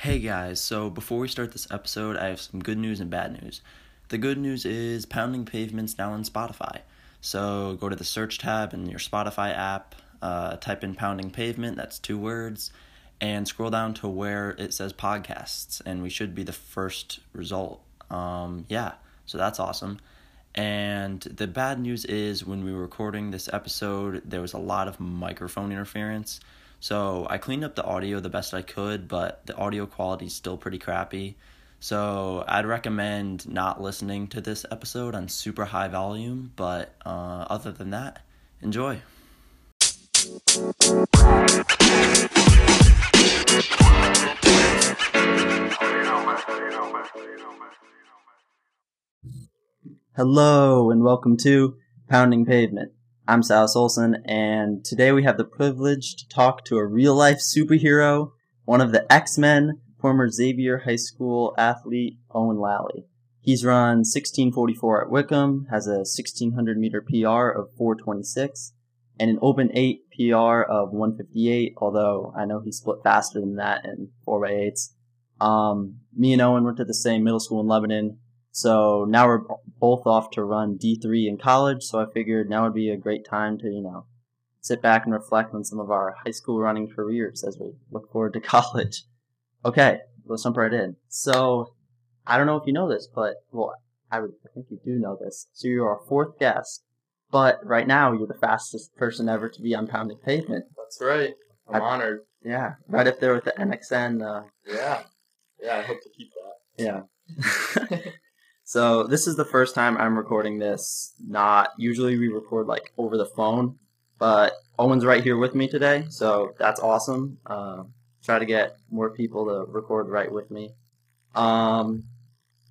Hey guys, so before we start this episode, I have some good news and bad news. The good news is Pounding Pavement's now on Spotify. So go to the search tab in your Spotify app, uh, type in Pounding Pavement, that's two words, and scroll down to where it says podcasts, and we should be the first result. Um, yeah, so that's awesome. And the bad news is when we were recording this episode, there was a lot of microphone interference. So I cleaned up the audio the best I could, but the audio quality is still pretty crappy. So I'd recommend not listening to this episode on super high volume, but uh, other than that, enjoy. Hello and welcome to Pounding Pavement. I'm Sal Olson, and today we have the privilege to talk to a real life superhero, one of the X Men, former Xavier High School athlete Owen Lally. He's run 1644 at Wickham, has a 1600 meter PR of 426, and an open 8 PR of 158, although I know he split faster than that in 4x8s. Um, me and Owen went to the same middle school in Lebanon, so now we're both off to run D3 in college, so I figured now would be a great time to, you know, sit back and reflect on some of our high school running careers as we look forward to college. Okay, let's jump right in. So, I don't know if you know this, but, well, I, would, I think you do know this. So you're our fourth guest, but right now you're the fastest person ever to be on pounding pavement. That's right. I'm I, honored. Yeah, right up there with the NXN. Uh, yeah, yeah. I hope to keep that. Yeah. So this is the first time I'm recording this. Not usually we record like over the phone, but Owen's right here with me today, so that's awesome. Uh, try to get more people to record right with me. Um,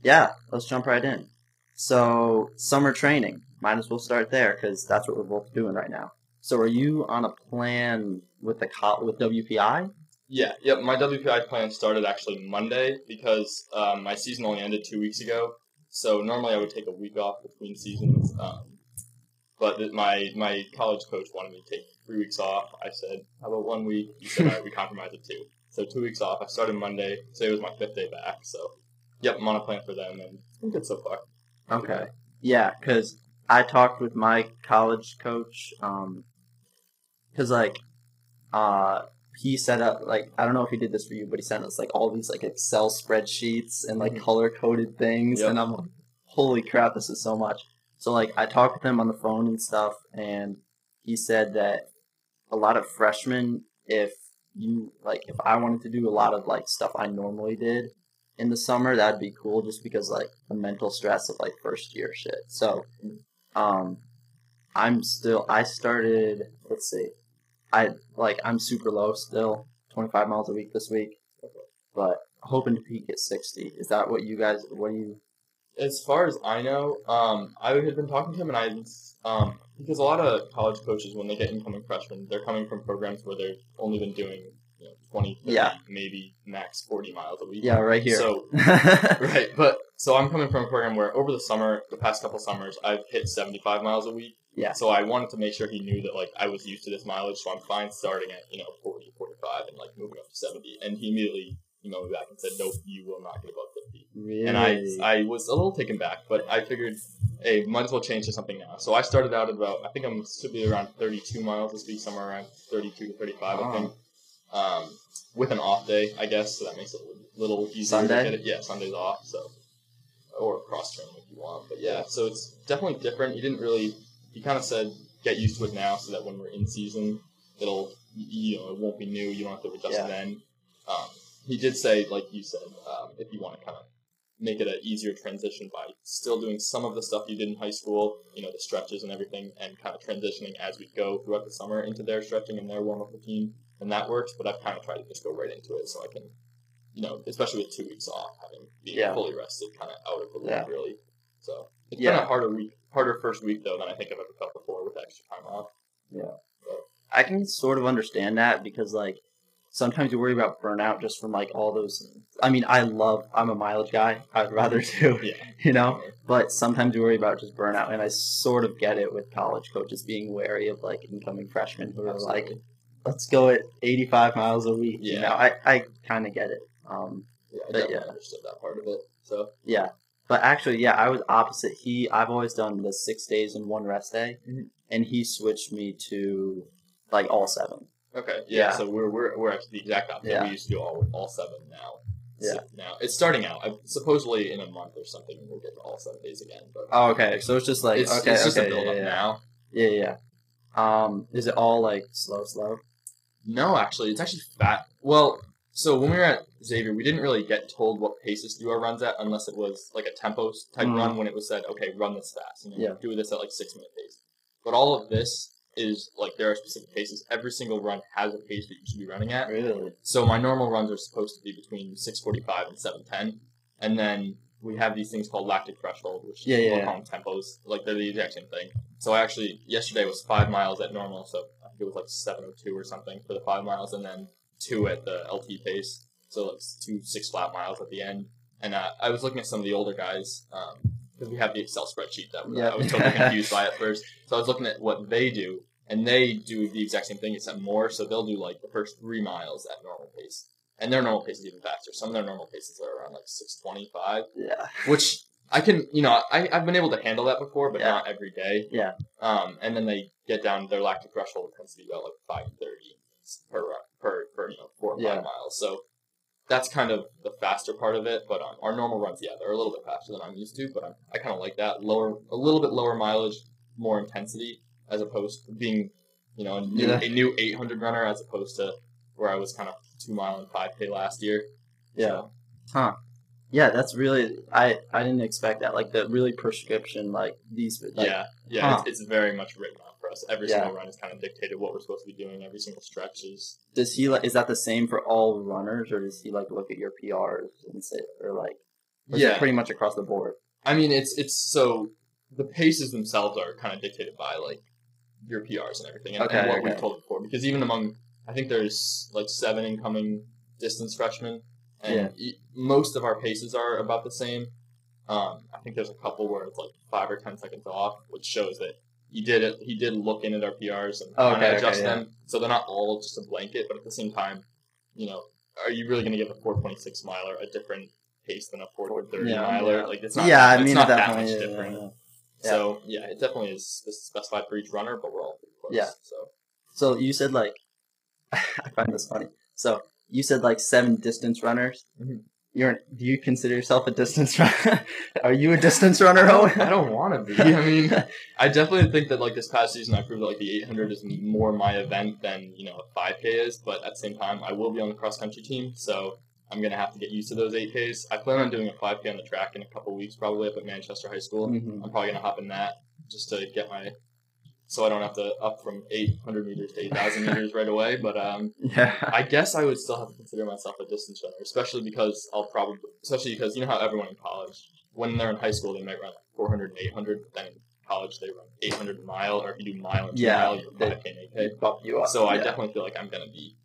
yeah, let's jump right in. So summer training, might as well start there because that's what we're both doing right now. So are you on a plan with the co- with WPI? Yeah, yep. My WPI plan started actually Monday because um, my season only ended two weeks ago, so normally I would take a week off between seasons, um, but my my college coach wanted me to take three weeks off. I said, "How about one week?" He said, "All right, we compromise at two. So two weeks off. I started Monday. Today was my fifth day back. So, yep, I'm on a plan for them, and I'm good so far. Okay. Yeah, because I talked with my college coach, because um, like, uh, he set up like I don't know if he did this for you, but he sent us like all these like Excel spreadsheets and like mm-hmm. color coded things, yep. and I'm like, holy crap, this is so much. So like I talked with him on the phone and stuff, and he said that a lot of freshmen, if you like, if I wanted to do a lot of like stuff I normally did in the summer, that'd be cool, just because like the mental stress of like first year shit. So, um, I'm still I started. Let's see. I like I'm super low still, 25 miles a week this week, but hoping to peak at 60. Is that what you guys? What do you? As far as I know, um, I had been talking to him, and I um, because a lot of college coaches when they get incoming freshmen, they're coming from programs where they've only been doing you know, 20, 30, yeah. maybe max 40 miles a week. Yeah, right here. So, right. But so I'm coming from a program where over the summer, the past couple summers, I've hit 75 miles a week. Yeah. So I wanted to make sure he knew that like I was used to this mileage, so I'm fine starting at, you know, 40, 45 and like moving up to 70. And he immediately emailed me back and said, nope, you will not get above 50. Really? And I, I was a little taken back, but I figured, hey, might as well change to something now. So I started out at about, I think I'm should be around 32 miles this week, somewhere around 32 to 35, I think. Um, with an off day, I guess, so that makes it a little easier Sunday? to get it. Yeah, Sunday's off, so or cross train if you want. But yeah, so it's definitely different. He didn't really. He kind of said get used to it now, so that when we're in season, it'll you know it won't be new. You don't have to adjust yeah. then. Um, he did say, like you said, um, if you want to kind of make it an easier transition by still doing some of the stuff you did in high school, you know, the stretches and everything, and kind of transitioning as we go throughout the summer into their stretching and their warm up routine and that works. But I've kind of tried to just go right into it so I can, you know, especially with two weeks off, having being yeah. fully rested, kind of out of the loop yeah. really. So it's yeah. been a harder week, harder first week though than I think I've ever felt before with extra time off. Yeah, but. I can sort of understand that because like sometimes you worry about burnout just from like all those. I mean, I love. I'm a mileage guy. I'd rather do. yeah. You know, but sometimes you worry about just burnout, and I sort of get it with college coaches being wary of like incoming freshmen who are like let's go at 85 miles a week. You Yeah. know, I, I kind of get it. Um, Yeah, I But yeah. understood that part of it. So yeah. But actually, yeah, I was opposite. He, I've always done the six days and one rest day, Mhm. and he switched me to like all seven. okay, yeah. Yeah. So we're we're we're actually the exact opposite. Yeah. We used to do all all seven now. Yeah. So now it's starting out. I, supposedly in a month or something we'll get to all seven days again. But Oh, okay. So it's just like it's, okay, it's just okay, a build yeah, up yeah, now. yeah, yeah, yeah. Um, is it all like slow, slow? No, actually, it's actually fat. Well, so when we were at Xavier, we didn't really get told what paces to do our runs at unless it was like a tempo type Mhm. run when it was said, okay, run this fast. You know, Yeah. do this at like six minute pace. But all of this is like there are specific paces. Every single run has a pace that you should be running at. Really? So my normal runs are supposed to be between 6:45 and 7:10, and then we have these things called lactic threshold, which Yeah, yeah, call them tempos. Like they're the exact same thing. So I actually yesterday was five miles at normal, so I think it was like 7:02 or something for the five miles, and then two at the LT pace. So like two six flat miles at the end. And uh, I was looking at some of the older guys because we have the Excel spreadsheet that Yeah. I was totally confused by at first. So I was looking at what they do, and they do the exact same thing except more. So they'll do like the first three miles at normal pace, and their normal pace is even faster. Some of their normal paces are around like six twenty five, Yeah. which I can, you know, I I've been able to handle that before, but Yeah. not every day. Yeah. Um, and then they get down their lactic threshold tends to be about like five thirty per run- per per you know four or Yeah. five miles. So that's kind of the faster part of it. But um, our normal runs, yeah, they're a little bit faster than I'm used to. But I'm, I kind of like that lower, a little bit lower mileage, more intensity, as opposed to being, you know, a new, Yeah. a new 800 runner, as opposed to where I was kind of two mile and five k last year. Yeah. So, Huh. Yeah, that's really I I didn't expect that. Like the really prescription like these like yeah, yeah, huh. it's, it's very much written for us. Every Yeah. single run is kind of dictated what we're supposed to be doing. Every single stretch is does he like is that the same for all runners or does he like look at your PRs and say or like or is it Yeah. pretty much across the board? I mean, it's it's so the paces themselves are kind of dictated by like your PRs and everything, and, and what okay. we've told before. Because even among, I think there's like seven incoming distance freshmen, and Yeah. e- most of our paces are about the same. Um, I think there's a couple where it's like five or ten seconds off, which shows that he did it. He did look in at our PRs and Oh, okay, of okay, adjust yeah. them, so they're not all just a blanket. But at the same time, you know, are you really going to give a 4.6 miler a different pace than a 430 Yeah, miler? yeah. Like it's not. yeah, I it's mean not that much different. So yeah, it definitely is this is specified for each runner, but we're all pretty close. Yeah. So So you said like I find this funny. So you said like seven distance runners. Mhm. You're do you consider yourself a distance runner? Are you a distance runner, I I don't want to be. I mean, I definitely think that like this past season, I proved that like the 800 is more my event than you know a 5K is. But at the same time, I will be on the cross country team, so I'm gonna have to get used to those 8Ks. I plan on doing a 5K on the track in a couple weeks, probably up at Manchester High School. Mhm. I'm probably gonna hop in that just to get my, so I don't have to up from 800 meters to 8,000 meters right away. But um, Yeah. I guess I would still have to consider myself a distance runner, especially because I'll probably, especially because you know how everyone in college, when they're in high school, they might run like 400 and 800, but then in college they run 800 mile, or if you do mile and Yeah, mile, you're they- 5K and 8K. Bump you up. So I definitely feel like I'm gonna be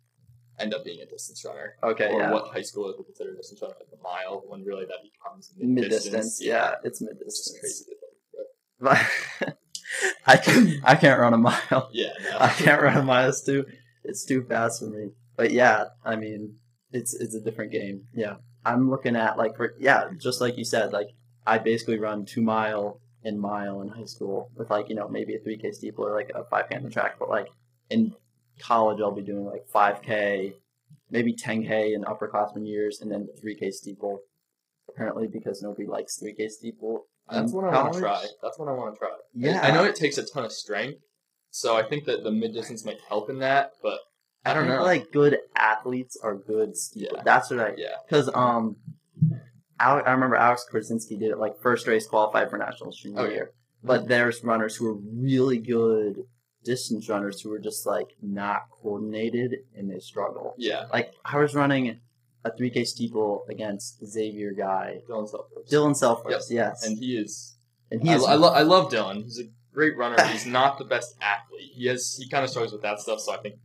end up being a distance runner, Okay, or yeah. what high school would consider a distance runner, like a mile, when really that becomes Mid distance. Yeah, it's mid it's distance. crazy. To think, but I can I can't run a mile. yeah, no. I can't run a mile. It's too it's too fast for me. But yeah, I mean, it's it's a different game. Yeah, I'm looking at like for yeah, just like you said, like I basically run two mile and mile in high school with like you know maybe a three k steeple or like a five k on the track. But like in college, I'll be doing like five k, maybe ten k in upperclassmen years, and then three k steeple. Apparently, because nobody likes three k steeple. That's what I want to try. That's what I want to try. Yeah, I know it takes a ton of strength, so I think that the mid distance might help in that. But I don't think, know. Like good athletes are good steeple. Yeah. That's what I yeah, because um, Alex, I remember Alex Krasinski did it like first race qualified for nationals junior Oh, yeah. year. But there's runners who are really good distance runners who are just like not coordinated and they struggle. yeah. Like I was running a 3K steeple against Xavier guy, Dylan Selfridge. Dylan Selfridge. Yes, and he is. and he I, is I, lo- I love Dylan. He's a great runner. He's not the best athlete. He has. He kind of struggles with that stuff. So I think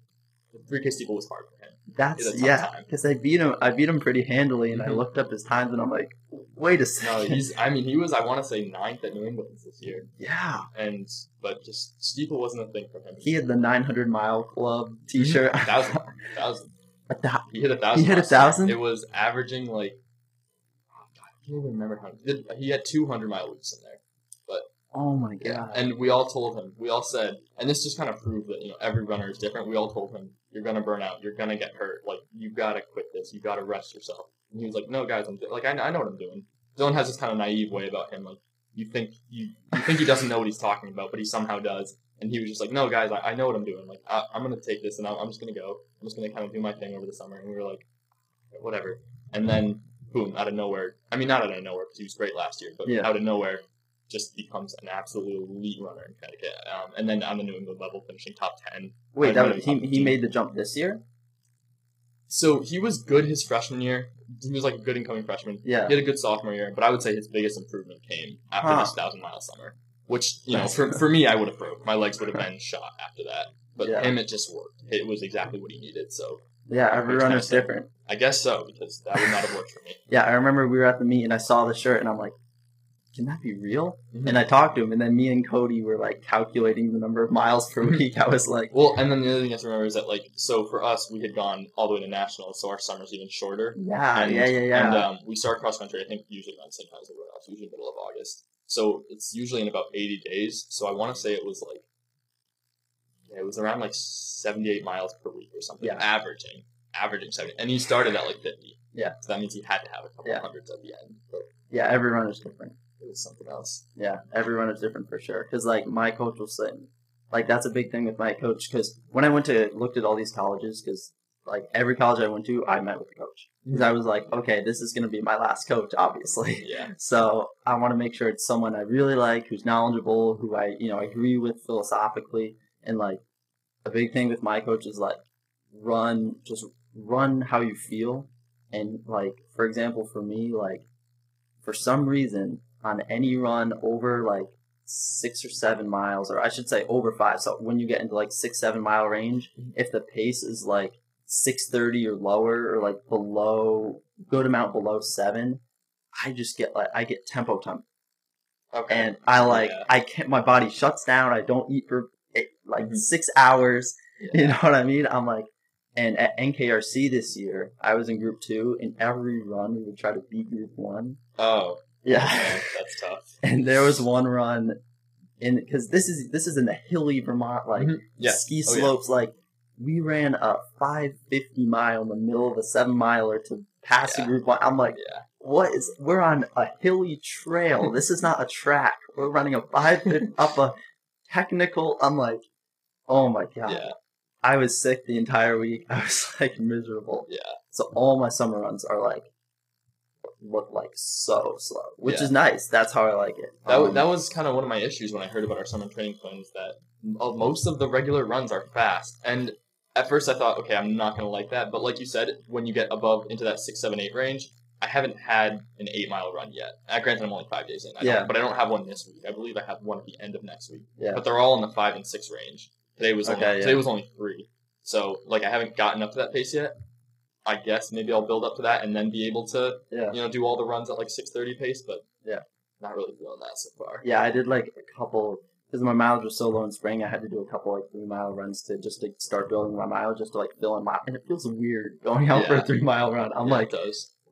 the three K steeple was hard for him. That's yeah, because I beat him. I beat him pretty handily, and I Mhm. looked up his times, and I'm like, Wait a second. No, he's. I mean, he was. I want to say ninth at New England this year, yeah. and but just steeple wasn't a thing for him. He had the 900 mile club T-shirt. Thousand, thousand. A thou- He hit a thousand. He hit a last time. thousand? It was averaging like. Oh God, I can't even remember how. He, had two hundred mile weeks in there. But oh my Yeah, god. and we all told him. We all said, and this just kind of proved that you know every runner is different. We all told him, "You're gonna burn out. You're gonna get hurt. Like you gotta quit this. You gotta rest yourself." And he was like, "No, guys, I'm like I, I know what I'm doing." Dylan has this kind of naive way about him. Like you think you you think he doesn't know what he's talking about, but he somehow does. And he was just like, "No, guys, I, I know what I'm doing. Like I, I'm gonna take this, and I'm, I'm just gonna go. I'm just gonna kind of do my thing over the summer." And we were like, "Whatever." And then boom, out of nowhere. I mean, not out of nowhere because he was great last year, but Yeah. out of nowhere, just becomes an absolute elite runner in Connecticut. Um, and then on the New England level, finishing top ten. Wait, that was, he he made the jump this year. So he was good his freshman year. He was like a good incoming freshman. Yeah. He had a good sophomore year, but I would say his biggest improvement came after Huh. this thousand mile summer. Which you know, for, for me, I would have broke. My legs would have been shot after that. But Yeah. him, it just worked. It was exactly what he needed. So Yeah, every runner's different. I guess so because that would not have worked for me. Yeah, I remember we were at the meet and I saw the shirt and I'm like, can that be real? Mhm. And I talked to him and then me and Cody were like calculating the number of miles per week. I was like, Well, and then the other thing you have to remember is that like, so for us, we had gone all the way to nationals, so our summer's even shorter. yeah, And- yeah, yeah, yeah. And um, we start cross country, I think, usually around the same time as everyone else, usually middle of August. So it's usually in about 80 days. So I want to say it was like, yeah, it was around like 78 miles per week or something, Yeah. averaging, averaging 70. And he started at like 50. Yeah. So that means he had to have a couple Yeah. hundreds at the end. But yeah, every runner's different. it was something else. Yeah, every runner's different for sure. Because like my coach will say, like that's a big thing with my coach. Because when I went to looked at all these colleges, because like every college I went to, I met with a coach. Because I was like, okay, this is gonna be my last coach, obviously. Yeah. So I want to make sure it's someone I really like, who's knowledgeable, who I you know agree with philosophically, and like a big thing with my coach is like run just run how you feel, and like for example for me like for some reason on any run over like six or seven miles, or I should say over five. So when you get into like six seven mile range, mm-hmm. if the pace is like six thirty or lower, or like below good amount below seven. I just get like I get tempo time, Okay. and I like Yeah. I can't. My body shuts down. I don't eat for eight, like Mhm. six hours. Yeah. You know what I mean? I'm like, and at NKRC this year, I was in Group Two, and every run we would try to beat Group One. oh, Yeah, that's tough. and there was one run in because this is this is in the hilly Vermont like Mhm. Yeah. ski Oh, slopes. Like we ran a 550 mile in the middle of a seven miler to pass Yeah. the Group One. I'm like Yeah. what is we're on a hilly trail this is not a track we're running a five up a technical i'm like oh my god Yeah. i was sick the entire week i was like miserable Yeah. so all my summer runs are like look like so slow which Yeah. is nice that's how i like it That, Um, that was kind of one of my issues when I heard about our summer training plans that most of the regular runs are fast. And at first I thought, okay, I'm not going to like that. But like you said, when you get above into that six, seven, eight range, I haven't had an eight mile run yet. Uh, granted, I'm only five days in. I Yeah. But I don't have one this week. I believe I have one at the end of next week. Yeah. But they're all in the five and six range. Today was only, yeah. today was only three. So like I haven't gotten up to that pace yet. I guess maybe I'll build up to that and then be able to yeah you know do all the runs at like six thirty pace. But Yeah. not really feeling that so far. yeah i did like a couple because my mileage was so low in spring i had to do a couple like three mile runs to just to start building my mileage just to like fill in my and it feels weird going out for a three mile run i'm Yeah, like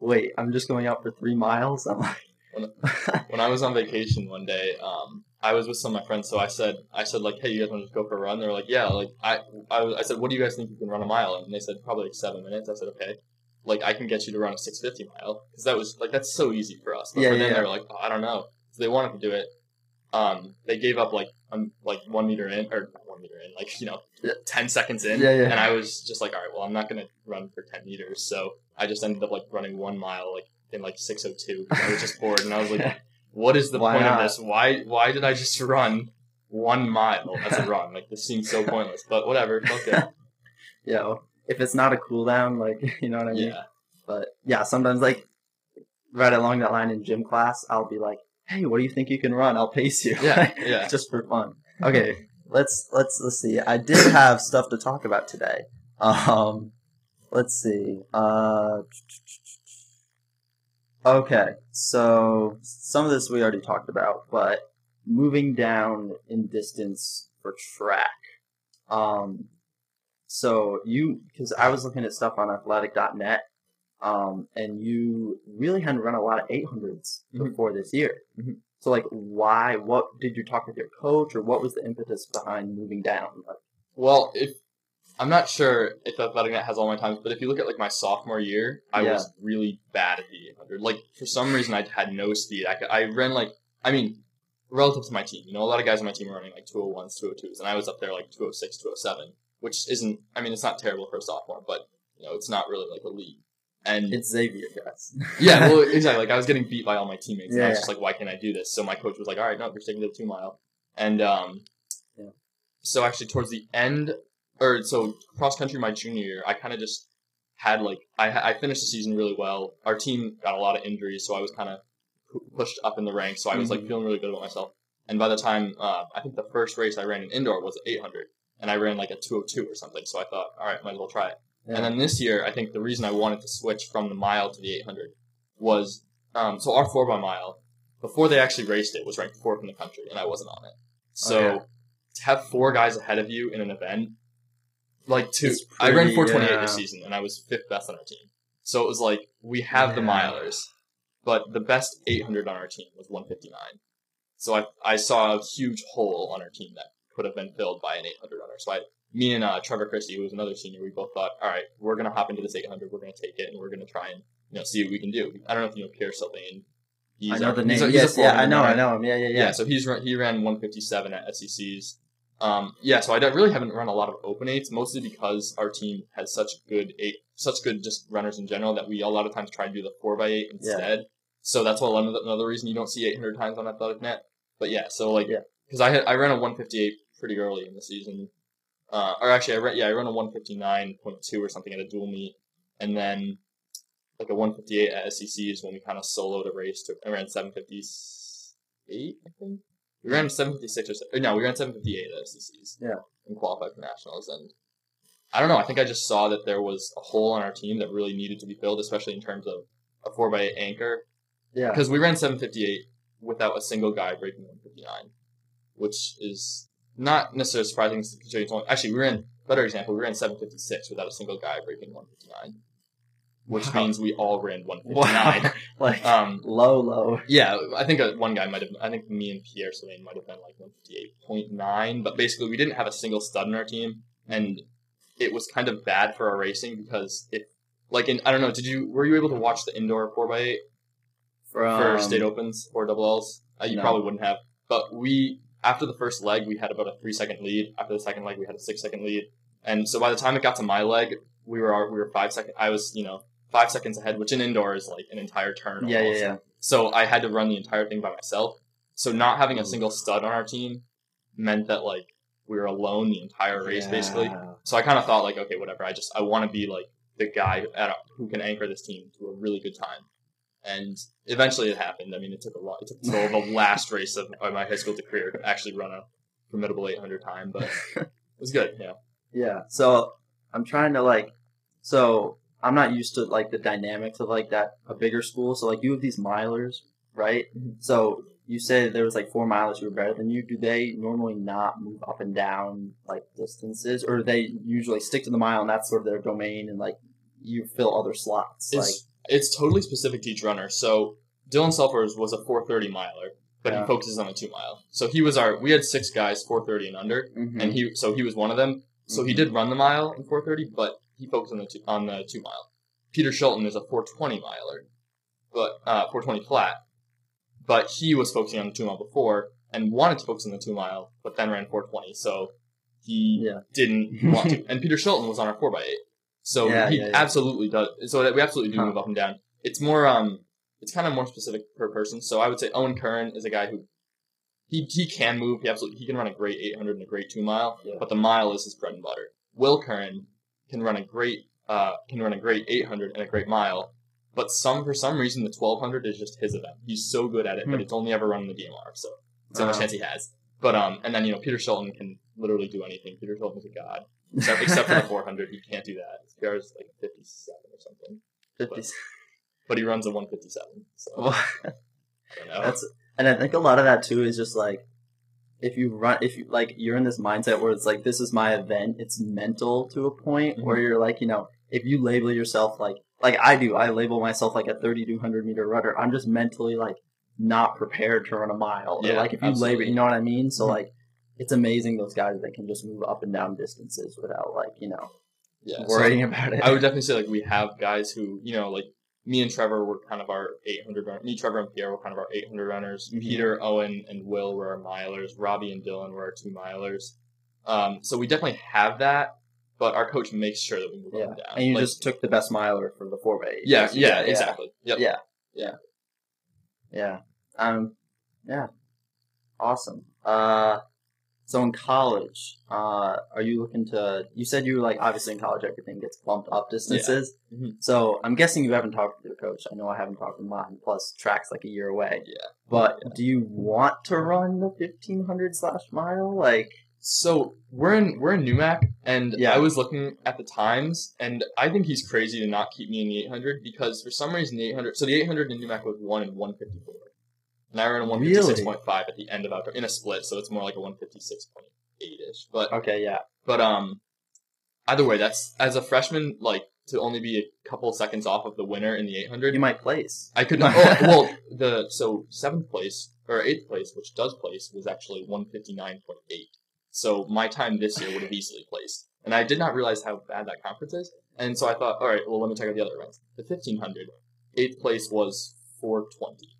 wait, I'm just going out for three miles. I'm like, when I was on vacation one day, um, I was with some of my friends. So I said, I said like, hey, you guys want to just go for a run? They're like, yeah. Like I, I, I said, what do you guys think you can run a mile? And they said probably like seven minutes. I said, okay. Like I can get you to run a six fifty mile because that was like that's so easy for us. But Yeah, for yeah, them, yeah. they were like, oh, I don't know. So they wanted to do it. Um, they gave up like um, like one meter in or one meter in, like you know, ten seconds in. Yeah, yeah. And I was just like, all right, well, I'm not gonna run for ten meters. So I just ended up like running one mile like in like six oh two. I was just bored, and I was like, what is the Why point not? of this? Why why did I just run one mile as a run? Like this seems so pointless. But whatever. Okay. know, if it's not a cool down, like, you know what I mean? Yeah. But yeah, sometimes like right along that line in gym class, I'll be like, hey, what do you think you can run? I'll pace you. Yeah. Yeah. just for fun. Okay, let's let's let's see. I did have stuff to talk about today. Um, let's see. Uh, Okay, so some of this we already talked about, but moving down in distance for track. Um, so you, because I was looking at stuff on athletic.net, um, and you really hadn't run a lot of 800s Mhm. before this year. Mhm. So, like, why? What did you talk with your coach, or what was the impetus behind moving down? Like, Well, if I'm not sure if Athletic Net has all my times, but if you look at like my sophomore year, I Yeah. was really bad at the 800. Like for some reason, I had no speed. I, I ran like I mean, relative to my team, you know, a lot of guys on my team are running like 201s, 202s, and I was up there like 206, 207, which isn't. I mean, it's not terrible for a sophomore, but you know, it's not really like a elite. And it's Xavier, guys. yeah, well, exactly. Like I was getting beat by all my teammates, and I Yeah, was just like, "Why can't I do this?" So my coach was like, "All right, no, you're sticking to the two mile." And um, Yeah. so actually, towards the end, or so cross country my junior year, I kind of just had like I I finished the season really well. Our team got a lot of injuries, so I was kind of pushed up in the ranks. So I was like Mhm. feeling really good about myself. And by the time uh, I think the first race I ran in indoor was 800, and I ran like a 202 or something. So I thought, all right, might as well try it. Yeah. And then this year, I think the reason I wanted to switch from the mile to the 800 was um, so our four by mile before they actually raced it was ranked fourth in the country, and I wasn't on it. So Okay. to have four guys ahead of you in an event, like two, It's I ran pretty, 428 this season, and I was fifth best on our team. So it was like we have the Yeah. milers, but the best 800 on our team was 159. So I I saw a huge hole on our team that could have been filled by an 800 runner. So I, me and uh, Trevor Christie, who was another senior, we both thought, all right, we're gonna hop into this 800. We're gonna take it, and we're gonna try and you know see what we can do. I don't know if you know Pierre Sylvain. He's I know our- the name. a- yes, yeah, I 400 know, I know him. Yeah, yeah, Yeah. yeah. so he's run, he ran 157 at SECs. Um, yeah, so I don't, really haven't run a lot of open eights, mostly because our team has such good eight, such good just runners in general that we a lot of times try and do the four by eight instead. Yeah. So that's what another, another reason you don't see 800 times on Athletic Net. But yeah, so like, Yeah. because I had I ran a 158 pretty early in the season, uh, or actually I ran yeah I ran a 159.2 or something at a dual meet, and then like a 158 at SECs when we kind of soloed a race. To, I ran 758, I think. We ran 756 or so, or no, we ran 758 at SECs. Yeah. And qualified for nationals, and I don't know. I think I just saw that there was a hole on our team that really needed to be filled, especially in terms of a four by eight anchor, yeah. because we ran 758 without a single guy breaking 159, which is not necessarily surprising. considering it's only- Actually, we ran better example. We ran 756 without a single guy breaking 159, which Wow. means we all ran 159. Wow. like Um, low, low. yeah, I think uh, one guy might have. I think me and Pierre Sylvain might have been like 158.9, but basically we didn't have a single stud in our team, and it was kind of bad for our racing because if, like, in I don't know, did you were you able to watch the indoor 4x8 From for state opens or double L's? Uh, you no. probably wouldn't have, but we after the first leg we had about a three second lead. After the second leg we had a six second lead, and so by the time it got to my leg, we were we were five second. I was you know five seconds ahead, which in indoor is like an entire turn. Yeah, yeah, almost. yeah. So I had to run the entire thing by myself. So not having a single stud on our team meant that like we were alone the entire race basically. So I kind of thought like, okay, whatever. I just I want to be like the guy at a, who can anchor this team to a really good time. And eventually it happened. I mean, it took a lot. It took until the last race of, my high school to career to actually run a formidable 800 time, but it was good. Yeah. Yeah. So I'm trying to like, so I'm not used to like the dynamics of like that a bigger school. So like you have these milers, right? Mhm. So you say there was like four milers who were better than you. Do they normally not move up and down like distances, or do they usually stick to the mile and that's sort of their domain and like you fill other slots? like It's totally specific to each runner. So Dylan Selfers was a 430 miler, but Yeah. he focuses on a two mile. So he was our. We had six guys 430 and under, mhm. and he so he was one of them. So he Mhm. did run the mile in 430, but he focused on the two, on the two mile. Peter Schulten is a 420 miler, but uh, 420 flat, but he was focusing on the two mile before and wanted to focus on the two mile, but then ran 420. So he Yeah. didn't want to. And Peter Schulten was on our four x eight, so Yeah, he yeah, absolutely does. So we absolutely do Huh. move up and down. It's more um, it's kind of more specific per person. So I would say Owen Curran is a guy who. He, he can move. He absolutely he can run a great 800 and a great two mile, but the mile is his bread and butter. Will Curran can run a great uh, can run a great 800 and a great mile, but some for some reason the 1200 is just his event. He's so good at it, but Hmm. it's only ever run in the DMR, so it's the only chance he has. But um, and then you know Peter Schulten can literally do anything. Peter Schulten is a god, except, except for the 400, he can't do that. His PR is like 57 or something. 57. but he runs a 157. So Well, I don't know. That's and I think a lot of that too is just like if you run if you like you're in this mindset where it's like this is my event, it's mental to a point where you're like, you know, if you label yourself like like I do, I label myself like a 3200 meter runner. I'm just mentally like not prepared to run a mile. or Yeah, like if you label, you know what I mean? So Mhm. like it's amazing those guys that can just move up and down distances without like, you know, yeah. so worrying about it. I would definitely say like we have guys who you know like me and Trevor were kind of our 800 runners. Me, Trevor, and Pierre were kind of our 800 runners. Mhm. Peter, Owen, and Will were our milers. Robbie and Dylan were our two milers. Um, so we definitely have that, but our coach makes sure that we move yeah. up and down. And you Like, just took the best miler for the four bay. yeah, yeah, exactly. Yep. Yeah. Yeah. Yeah. Um. Yeah. Awesome. Uh. So in college, uh, are you looking to? You said you were like obviously in college everything gets bumped up distances. Mhm. So I'm guessing you haven't talked to your coach. I know I haven't talked to mine. Plus tracks like a year away. Yeah. But Yeah. do you want to run the 1500 slash mile? Like, So we're in we're in NEWMAC, and Yeah. I was looking at the times, and I think he's crazy to not keep me in the 800 because for some reason the 800. So the 800 in NEWMAC was one and 154, and I ran a 156.5 at the end of outdoor in a split, so it's more like a 156.8 ish. But okay, yeah, but um, either way, that's as a freshman like to only be a couple seconds off of the winner in the 800. you might place. I could not. Oh, well, the so seventh place or eighth place, which does place, was actually one fifty nine point eight. So my time this year would have easily placed, and I did not realize how bad that conference is. And so I thought, all right, well, let me check out the other events. The fifteen hundred, eighth place was four twenty,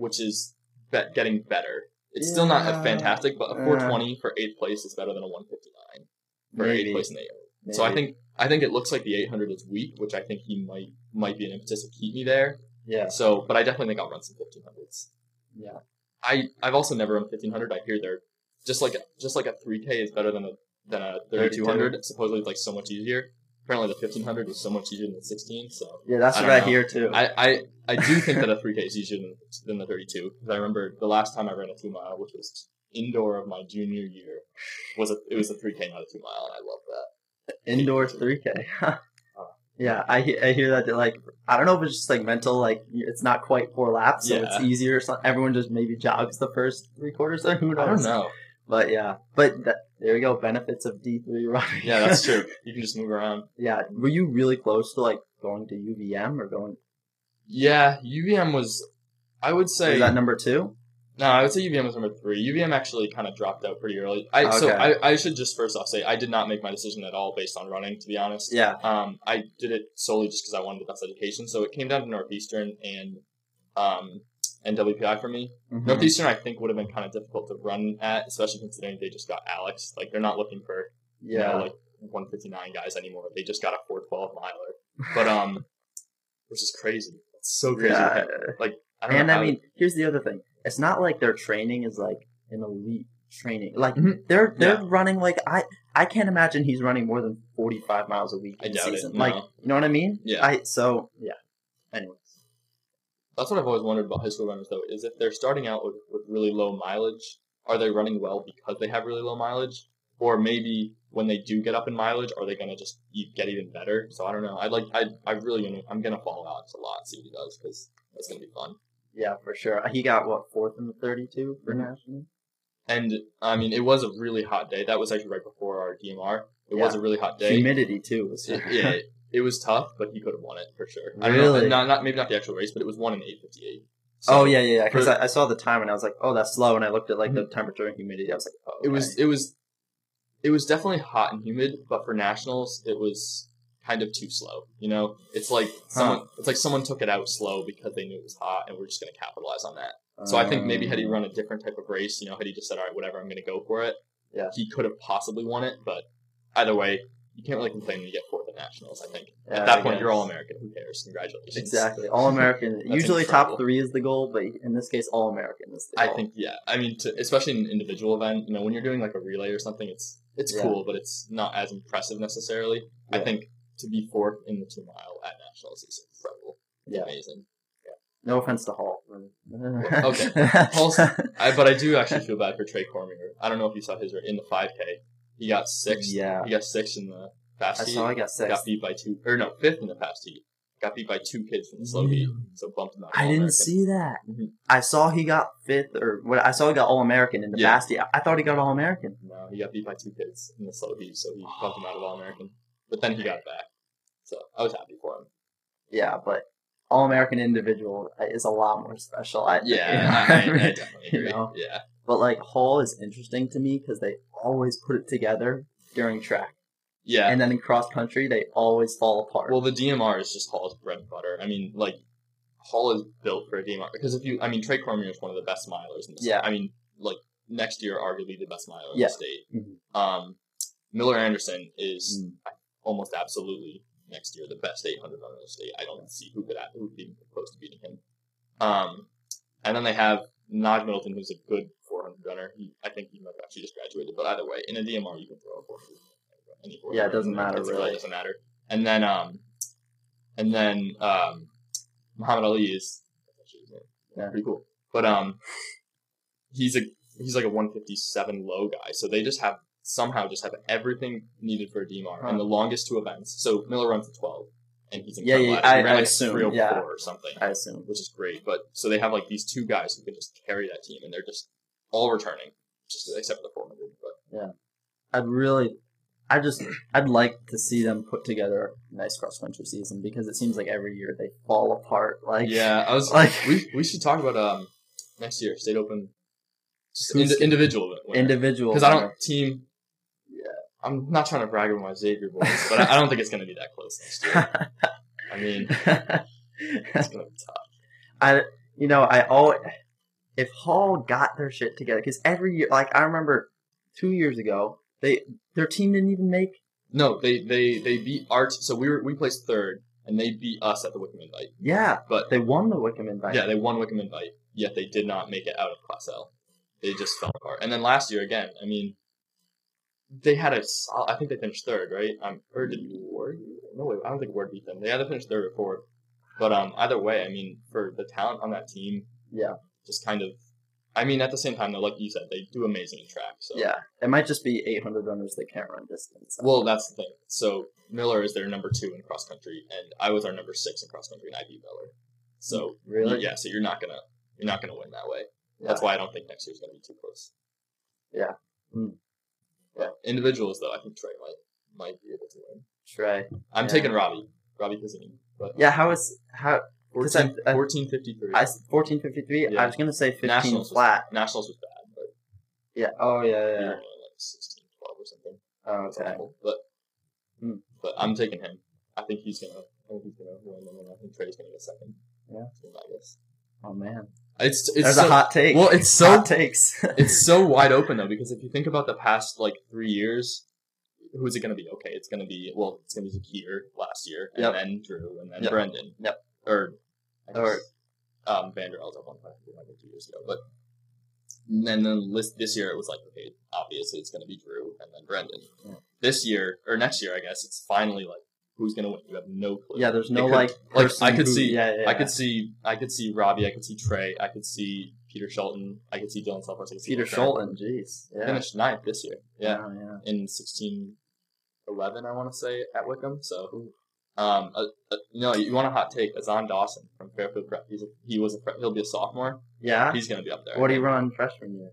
which is bet getting better. It's still not Yeah. fantastic, but a Yeah. four twenty for eighth place is better than a one fifty nine for Maybe. eighth place in the 800. So I think I think it looks like the 800 is weak, which I think he might might be an impetus to keep me there. yeah, So, but I definitely think I'll run some 1500s. yeah. I I've also never run 1500. I hear they're just like just like a 3k is better than a than a 3200. Supposedly, it's like so much easier. Apparently, the 1500 is so much easier than the 16. So Yeah, that's I what I know. hear too. I I, I do think that a 3k is easier than, than the 32 because I remember the last time I ran a two mile, which was indoor of my junior year, was a it was a 3k not a two mile, and I love that. Indoor 3K. Uh. yeah, I I hear that like I don't know if it's just like mental, like it's not quite four laps, so it's easier. something. Everyone just maybe jogs the first three quarters. Or who knows? I don't know. But yeah, but that, there we go. Benefits of D three running. Yeah, that's true. You can just move around. yeah, were you really close to like going to UVM or going? Yeah, UVM was. I would say Was that number two? No, I would say UVM was number three. UVM actually kind of dropped out pretty early. I so I, I should just first off say I did not make my decision at all based on running. To be honest, Yeah. um, I did it solely just because I wanted the best education. So it came down to Northeastern and um and WPI for me. Mhm. Northeastern I think would have been kind of difficult to run at, especially considering they just got Alex. Like they're not looking for you Yeah. know, like 159 guys anymore. They just got a 412 miler, but um, which is crazy. It's so crazy. yeah. I don't And know I how- mean, here's the other thing. It's not like their training is like an elite training. Like Mhm. they're they're Yeah. running like I I can't imagine he's running more than 45 miles a week I in doubt it, no. Like you know what I mean? Yeah. I so yeah. Anyways. That's what I've always wondered about high school runners, though, is if they're starting out with, with really low mileage, are they running well because they have really low mileage? Or maybe when they do get up in mileage, are they going to just e- get even better? So I don't know. I like. I. I really. Gonna, I'm going to follow Alex a lot see what he does because that's going to be fun. Yeah, for sure. He got what fourth in the 32 for Mhm. national. And I mean, it was a really hot day. That was actually right before our DMR. It was a really hot day. Humidity too was It- yeah, it, was tough, but he could have won it for sure. I don't know, Really? not, not maybe not the actual race, but it was one in eight fifty eight. oh yeah, yeah, yeah. Because for- I, I saw the time and I was like, oh, that's slow. And I looked at like the temperature and humidity. I was like, oh, Mm-hmm. It was it was it was definitely hot and humid, but for nationals it was kind of too slow. You know, it's like someone it's like someone took it out slow because they knew it was hot, and we're just going to capitalize on that. So I think maybe had he run a different type of race, you know, had he just said, all right, whatever, I'm going to go for it, Yeah. he could have possibly won it. But either way, you can't really complain when you get fourth at nationals. I think Yeah, at that point you're all American. Who cares? Congratulations. Exactly. All American. Usually incredible. top three is the goal, but in this case, all American is the I think yeah. I mean, to, especially in an individual event, you know, when you're doing like a relay or something, it's it's Yeah. cool, but it's not as impressive necessarily. I think to be fourth in the two mile at nationals is incredible. It's Yeah. amazing. Yeah. No offense to Hall. Okay. Hall's- I, but I do actually feel bad for Trey Cormier. I don't know if you saw his in the 5K. He got six. Yeah. He got six in the fast I heat. saw I got six. got beat by two, or no, fifth in the fast heat. got beat by two kids from the slow heat, so bumped him out. I didn't see that. Mhm. I saw he got fifth, or what? I saw he got All American in the Yeah. Basti. I thought he got All American. No, he got beat by two kids in the slow heat, so he bumped him out of All American. But then he got back, so I was happy for him. Yeah, but All American individual is a lot more special. I. Yeah, I, I, I definitely You know? Yeah, But like Hall is interesting to me because they always put it together during track, yeah. and then in cross country they always fall apart. Well, the DMR is just Hall's bread and butter. I mean, like Hall is built for a DMR because if you, I mean, Trey Cormier is one of the best milers in the Yeah. state. I mean, like next year, arguably the best miler in the state. Mhm. Um, Miller Anderson is Mm. almost absolutely next year the best 800 runner in the state. I don't see who could who would be close to beating him. Um, and then they have Naj Middleton, who's a good 400 runner. He, I think he might have actually just graduated, but either way, in a DMR you can throw a 400. Any 400 Yeah, it doesn't matter, It really. doesn't matter. And then um, and then um, Muhammad Ali is that's actually his name. Yeah. pretty cool. But um, he's a he's like a 157 low guy, so they just have somehow just have everything needed for a DMR Huh. and the longest two events. So Miller runs the 12, and he's Yeah, incredible. yeah. He I- ran I like assume, 304 yeah. or something, I assume. which is great. But so they have like these two guys who can just carry that team, and they're just all returning, just except for the 400. But yeah, I'd really, I just, I'd like to see them put together a nice cross country season because it seems like every year they fall apart. Like yeah, I was like we we should talk about um next year state open, just indi- individual winner. individual. because I don't team. Yeah, I'm not trying to brag about my Xavier boys, but I, I don't think it's going to be that close next year. I mean, it's going to be tough. I, you know, I always, if Hall got their shit together, because every year, like I remember two years ago, they their team didn't even make. No, they they they beat Art. So we were we placed third, and they beat us at the Wickham Invite. Yeah, But they won the Wickham Invite. yeah, they won Wickham Invite, yet they did not make it out of Class L. They just fell apart. And then last year again, I mean, they had a. I think they finished third, right? Um, or did Ward? No way, I don't think Ward beat them. They either finished third or fourth. But um, either way, I mean, for the talent on that team, Yeah. Just kind of. I mean, at the same time, though, like you said, they do amazing in track. So yeah. It might just be 800 runners that can't run distance. Well, that's the thing. So Miller is their number two in cross country, and I was our number six in cross country, and I beat Miller. So really, yeah, so you're not gonna you're not gonna win that way. That's why I don't think next year's gonna be too close. Yeah. Hmm. But individuals though, I think Trey might might be able to win. Trey. I'm Yeah. taking Robbie, Robbie Kazim, but Yeah, how is how? 'Cause 14, I- I- 1453. I fourteen fifty three. Yeah. I was gonna say fifteen Nationals was- flat. Nationals was bad, but Yeah. Oh yeah, yeah. yeah. like 16, 12 or something. Oh, okay. awful. But Hmm. but I'm taking him. I think he's gonna. I think he's gonna win, and I think Trey's gonna get second. Yeah. Guess. Oh man, It's it's there's so, a hot take. well, it's so hot takes. it's so wide open though because if you think about the past like three years, who's it going to be? Okay, it's going to be well, it's going to be Zakir last year, and Yep. then Drew, and then Yep. Brendan. Yep. Or I Or- guess, um, Vanderbilt at one point like two years ago, but and then this, this year it was like okay, obviously it's going to be Drew and then Brendan. Yeah. This year or next year, I guess it's finally like who's going to win. You have no clue. yeah, there's no could- like. like I could who- see, Yeah, yeah, I could see, I could see Robbie, I could see Trey, I could see Peter Shelton, I could see Dylan Selfors, I could see Peter Shelton. Jeez. Yeah. Finished ninth this year. Yeah, Oh, yeah. in sixteen eleven, I want to say at Wickham. So, um, uh, uh, you you want a hot take? Azan Dawson from Fairfield Prep. He's a, he was a fre- he'll be a sophomore. Yeah. He's gonna be up there. What do you run freshman year?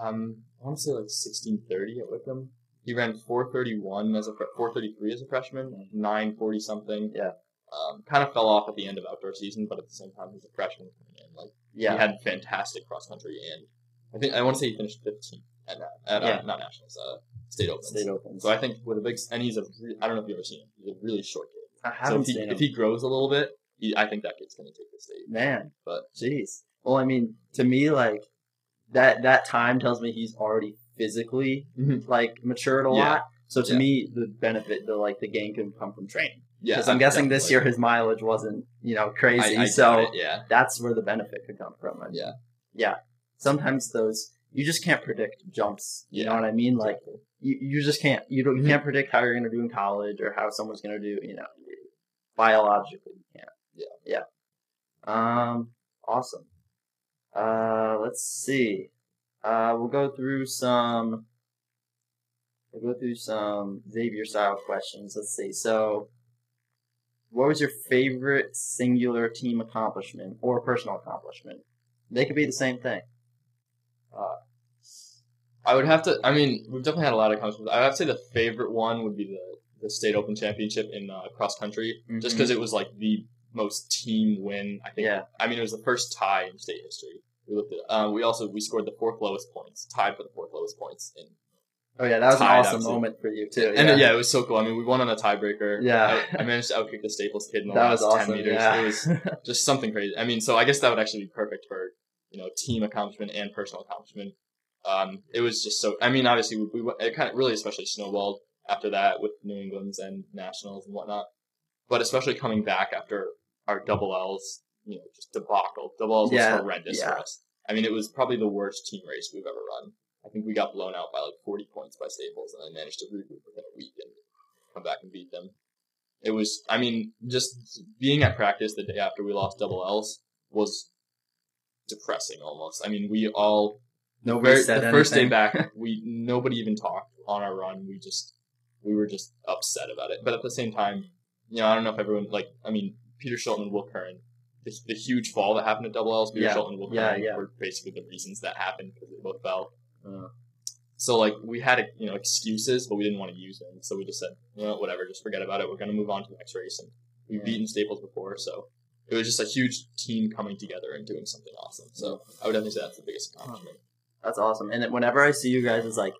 Um, I want to say like sixteen thirty at Wickham. He ran four thirty one as a four thirty three as a freshman, nine forty something. Yeah. Um, kind of fell off at the end of outdoor season, but at the same time, he's a freshman coming in. Like Yeah. he had fantastic cross country, and I think I want to say he finished 15th at, at Yeah. uh, not nationals, uh, state opens. State opens. So I think with a big, and he's a, re- I don't know if you've ever seen him. He's a really short kid. I So haven't if he, seen him. if he grows a little bit, he, I think that kid's going to take the state. Man, But- jeez. Well, I mean, to me, like that that time tells me he's already physically Mhm. like matured a Yeah. lot. So to Yeah. me, the benefit, the like the gain can come from training. Yeah, Because I'm guessing this year his mileage wasn't you know crazy. I, I so it, yeah, that's where the benefit could come from. And Yeah. yeah. Sometimes those you just can't predict jumps. You know what I mean? Like Exactly. you, you just can't. You don't. You Mhm. can't predict how you're going to do in college or how someone's going to do. You know, biologically, you can't. Yeah. Yeah. Um. Awesome. Uh. Let's see. Uh. We'll go through some. We'll go through some Xavier style questions. Let's see. So. what was your favorite singular team accomplishment or personal accomplishment? They could be the same thing. I would have to. I mean, we've definitely had a lot of accomplishments. I would have to say the favorite one would be the the state open championship in uh, cross country, just because it was like the most team win. I think. Yeah. I mean, it was the first tie in state history. We looked at. Um, we also we scored the fourth lowest points, tied for the fourth lowest points in Oh yeah, that was an awesome obviously. moment for you too. And uh, yeah, it was so cool. I mean, we won on a tiebreaker. Yeah. I, I managed to outkick the Staples kid in the that last was awesome. ten meters. Yeah. It was just something crazy. I mean, so I guess that would actually be perfect for you know team accomplishment and personal accomplishment. Um, it was just so. I mean, obviously, we, we it kind of really especially snowballed after that with New England's and nationals and whatnot. But especially coming back after our double L's, you know, just debacle. Double L's Yeah, was horrendous yeah. for us. I mean, it was probably the worst team race we've ever run. I think we got blown out by like 40 points by Staples, and I managed to regroup within a week and come back and beat them. It was, I mean, just being at practice the day after we lost double L's was depressing almost. I mean, we all Nobody very, said the first day back, we nobody even talked on our run. We just we were just upset about it. But at the same time, you know, I don't know if everyone like. I mean, Peter and Will Curran, the, the huge fall that happened at double L's. Peter Yeah. And Will Yeah, Curran yeah. were basically the reasons that happened because they both fell. Uh, So like we had you know excuses, but we didn't want to use them. So we just said, you know, whatever, just forget about it. We're gonna move on to the next race, and we've Yeah. beaten Staples before, so it was just a huge team coming together and doing something awesome. So I would definitely say that's the biggest accomplishment. That's awesome. And whenever I see you guys as like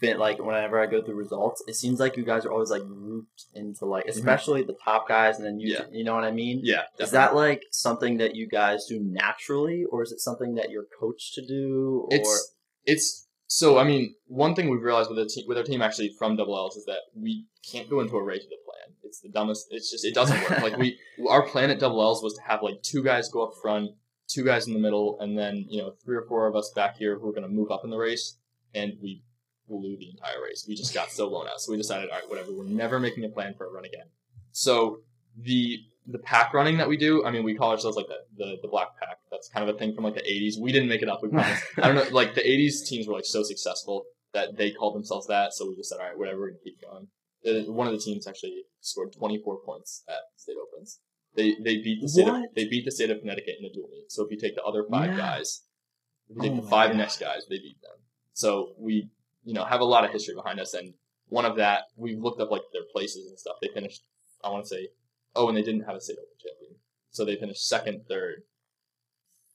fit like whenever I go through results, it seems like you guys are always like grouped into like especially the top guys and then you Mm-hmm. Yeah. you know what I mean? Yeah, Is that like something that you guys do naturally or is it something that you're coached to do or it's it's so I mean one thing we've realized with the team with our team actually from double L's is that we can't go into a race with a plan. It's the dumbest. It's just it doesn't work. like we our plan at double L's was to have like two guys go up front, two guys in the middle, and then you know three or four of us back here who are going to move up in the race, and we blew the entire race. We just got so blown out. So we decided, all right, whatever. We're never making a plan for a run again. So the the pack running that we do, I mean, we call ourselves like the, the, the black pack. That's kind of a thing from like the 80s. We didn't make it up. We promise. I don't know. Like the 80s teams were like so successful that they called themselves that. So we just said, all right, whatever, we're gonna keep going. Uh, One of the teams actually scored 24 points at state opens. They they beat the state of, they beat the state of Connecticut in a dual meet. So if you take the other five Yeah. guys, if you take Oh the five God. next guys, they beat them. So we you know have a lot of history behind us, and one of that we've looked up like their places and stuff. They finished I want to say oh, and they didn't have a state open champion, so they finished second, third,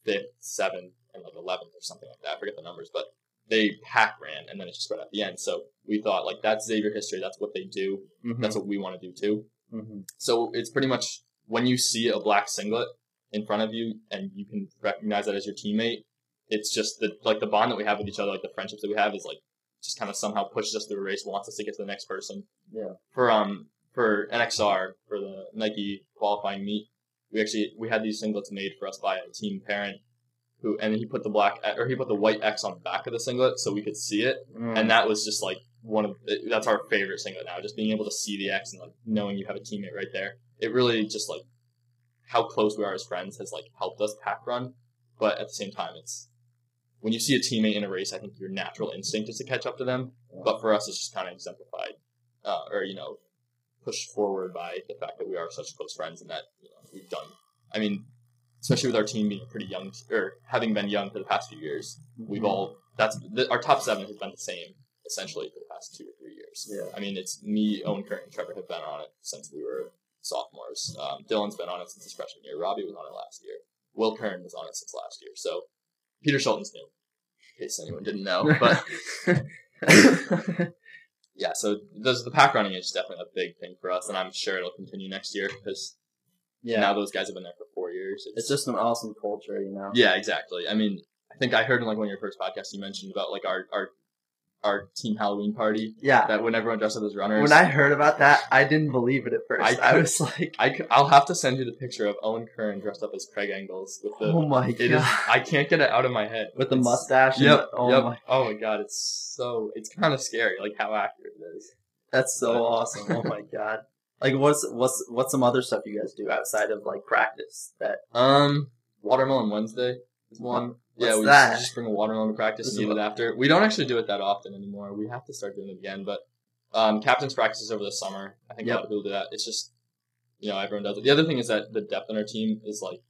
fifth, seventh, and like eleventh or something like that. I forget the numbers, but they pack ran, and then it just spread at the end. So we thought like that's Xavier history. That's what they do. Mhm, That's what we want to do too. mhm. So it's pretty much when you see a black singlet in front of you and you can recognize that as your teammate, it's just the like the bond that we have with each other, like the friendships that we have is like just kind of somehow pushes us through a race, wants us to get to the next person. Yeah. For um for NXR for the Nike qualifying meet, we actually we had these singlets made for us by a team parent who and he put the black or he put the white X on the back of the singlet so we could see it Mm. and that was just like one of that's our favorite singlet now. Just being able to see the X and like knowing you have a teammate right there. It really just like how close we are as friends has like helped us pack run. But at the same time, it's when you see a teammate in a race, I think your natural instinct is to catch up to them. But for us, it's just kind of exemplified, uh, or you know, pushed forward by the fact that we are such close friends and that you know we've done. I mean, especially with our team being pretty young or having been young for the past few years, we've all that's the, our top seven has been the same essentially for the past two or three years. Yeah. I mean, it's me, Owen Curtin, and Trevor have been on it since we were sophomores. Um, Dylan's been on it since his freshman year. Robbie was on it last year. Will Curran was on it since last year. So Peter Schulten's new, in case anyone didn't know. But yeah, so those the pack running is definitely a big thing for us, and I'm sure it'll continue next year because yeah. now those guys have been there for four years. it's just an awesome culture, you know. Yeah, exactly. I mean, I think I heard in like one of your first podcasts you mentioned about like our our our team Halloween party Yeah. that when everyone dressed up as runners. When I heard about that, I didn't believe it at first. I I, was like, I will have to send you the picture of Owen Curran dressed up as Craig Engels with the. "Oh my it is. god!" I can't get it out of my head. With the It's- mustache. Yep. the- oh yep. my, Oh my god, it's so. It's kind of scary, like how accurate it is. that's so awesome. Oh my god! Like, what's what's what's some other stuff you guys do outside of like practice? That Um, Watermelon Wednesday is one. yeah, What's we that? Just, bring a watermelon to practice and eat it after. We don't actually do it that often anymore. We have to start doing it again. But um, captain's practice is over the summer. I think a lot of people do that. It's just you know, everyone does it. The other thing is that the depth on our team is like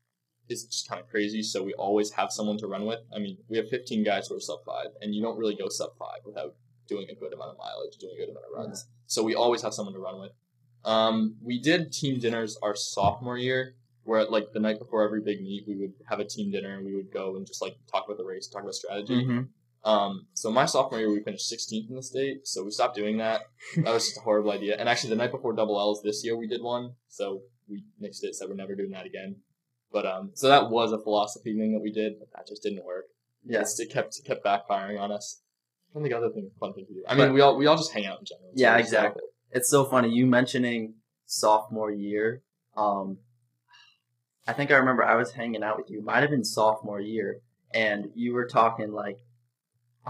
is just kind of crazy. So we always have someone to run with. I mean, we have 15 guys who are sub five, and you don't really go sub five without doing a good amount of mileage, doing a good amount of runs. So we always have someone to run with. Um, we did team dinners our sophomore year, where like the night before every big meet, we would have a team dinner and we would go and just like talk about the race, talk about strategy. Mm-hmm. Um, so my sophomore year, we finished 16th in the state, so we stopped doing that. That was just a horrible idea. And actually, the night before double L's this year, we did one, so we nixed it. Said we're never doing that again. But um, so that was a philosophy thing that we did, but that just didn't work. Yeah, it kept kept backfiring on us. I think other things, fun things to do. I mean, but, we all we all just hang out in general. Yeah, exactly. It's so funny you mentioning sophomore year. Um, I think I remember I was hanging out with you. Might have been sophomore year, and you were talking like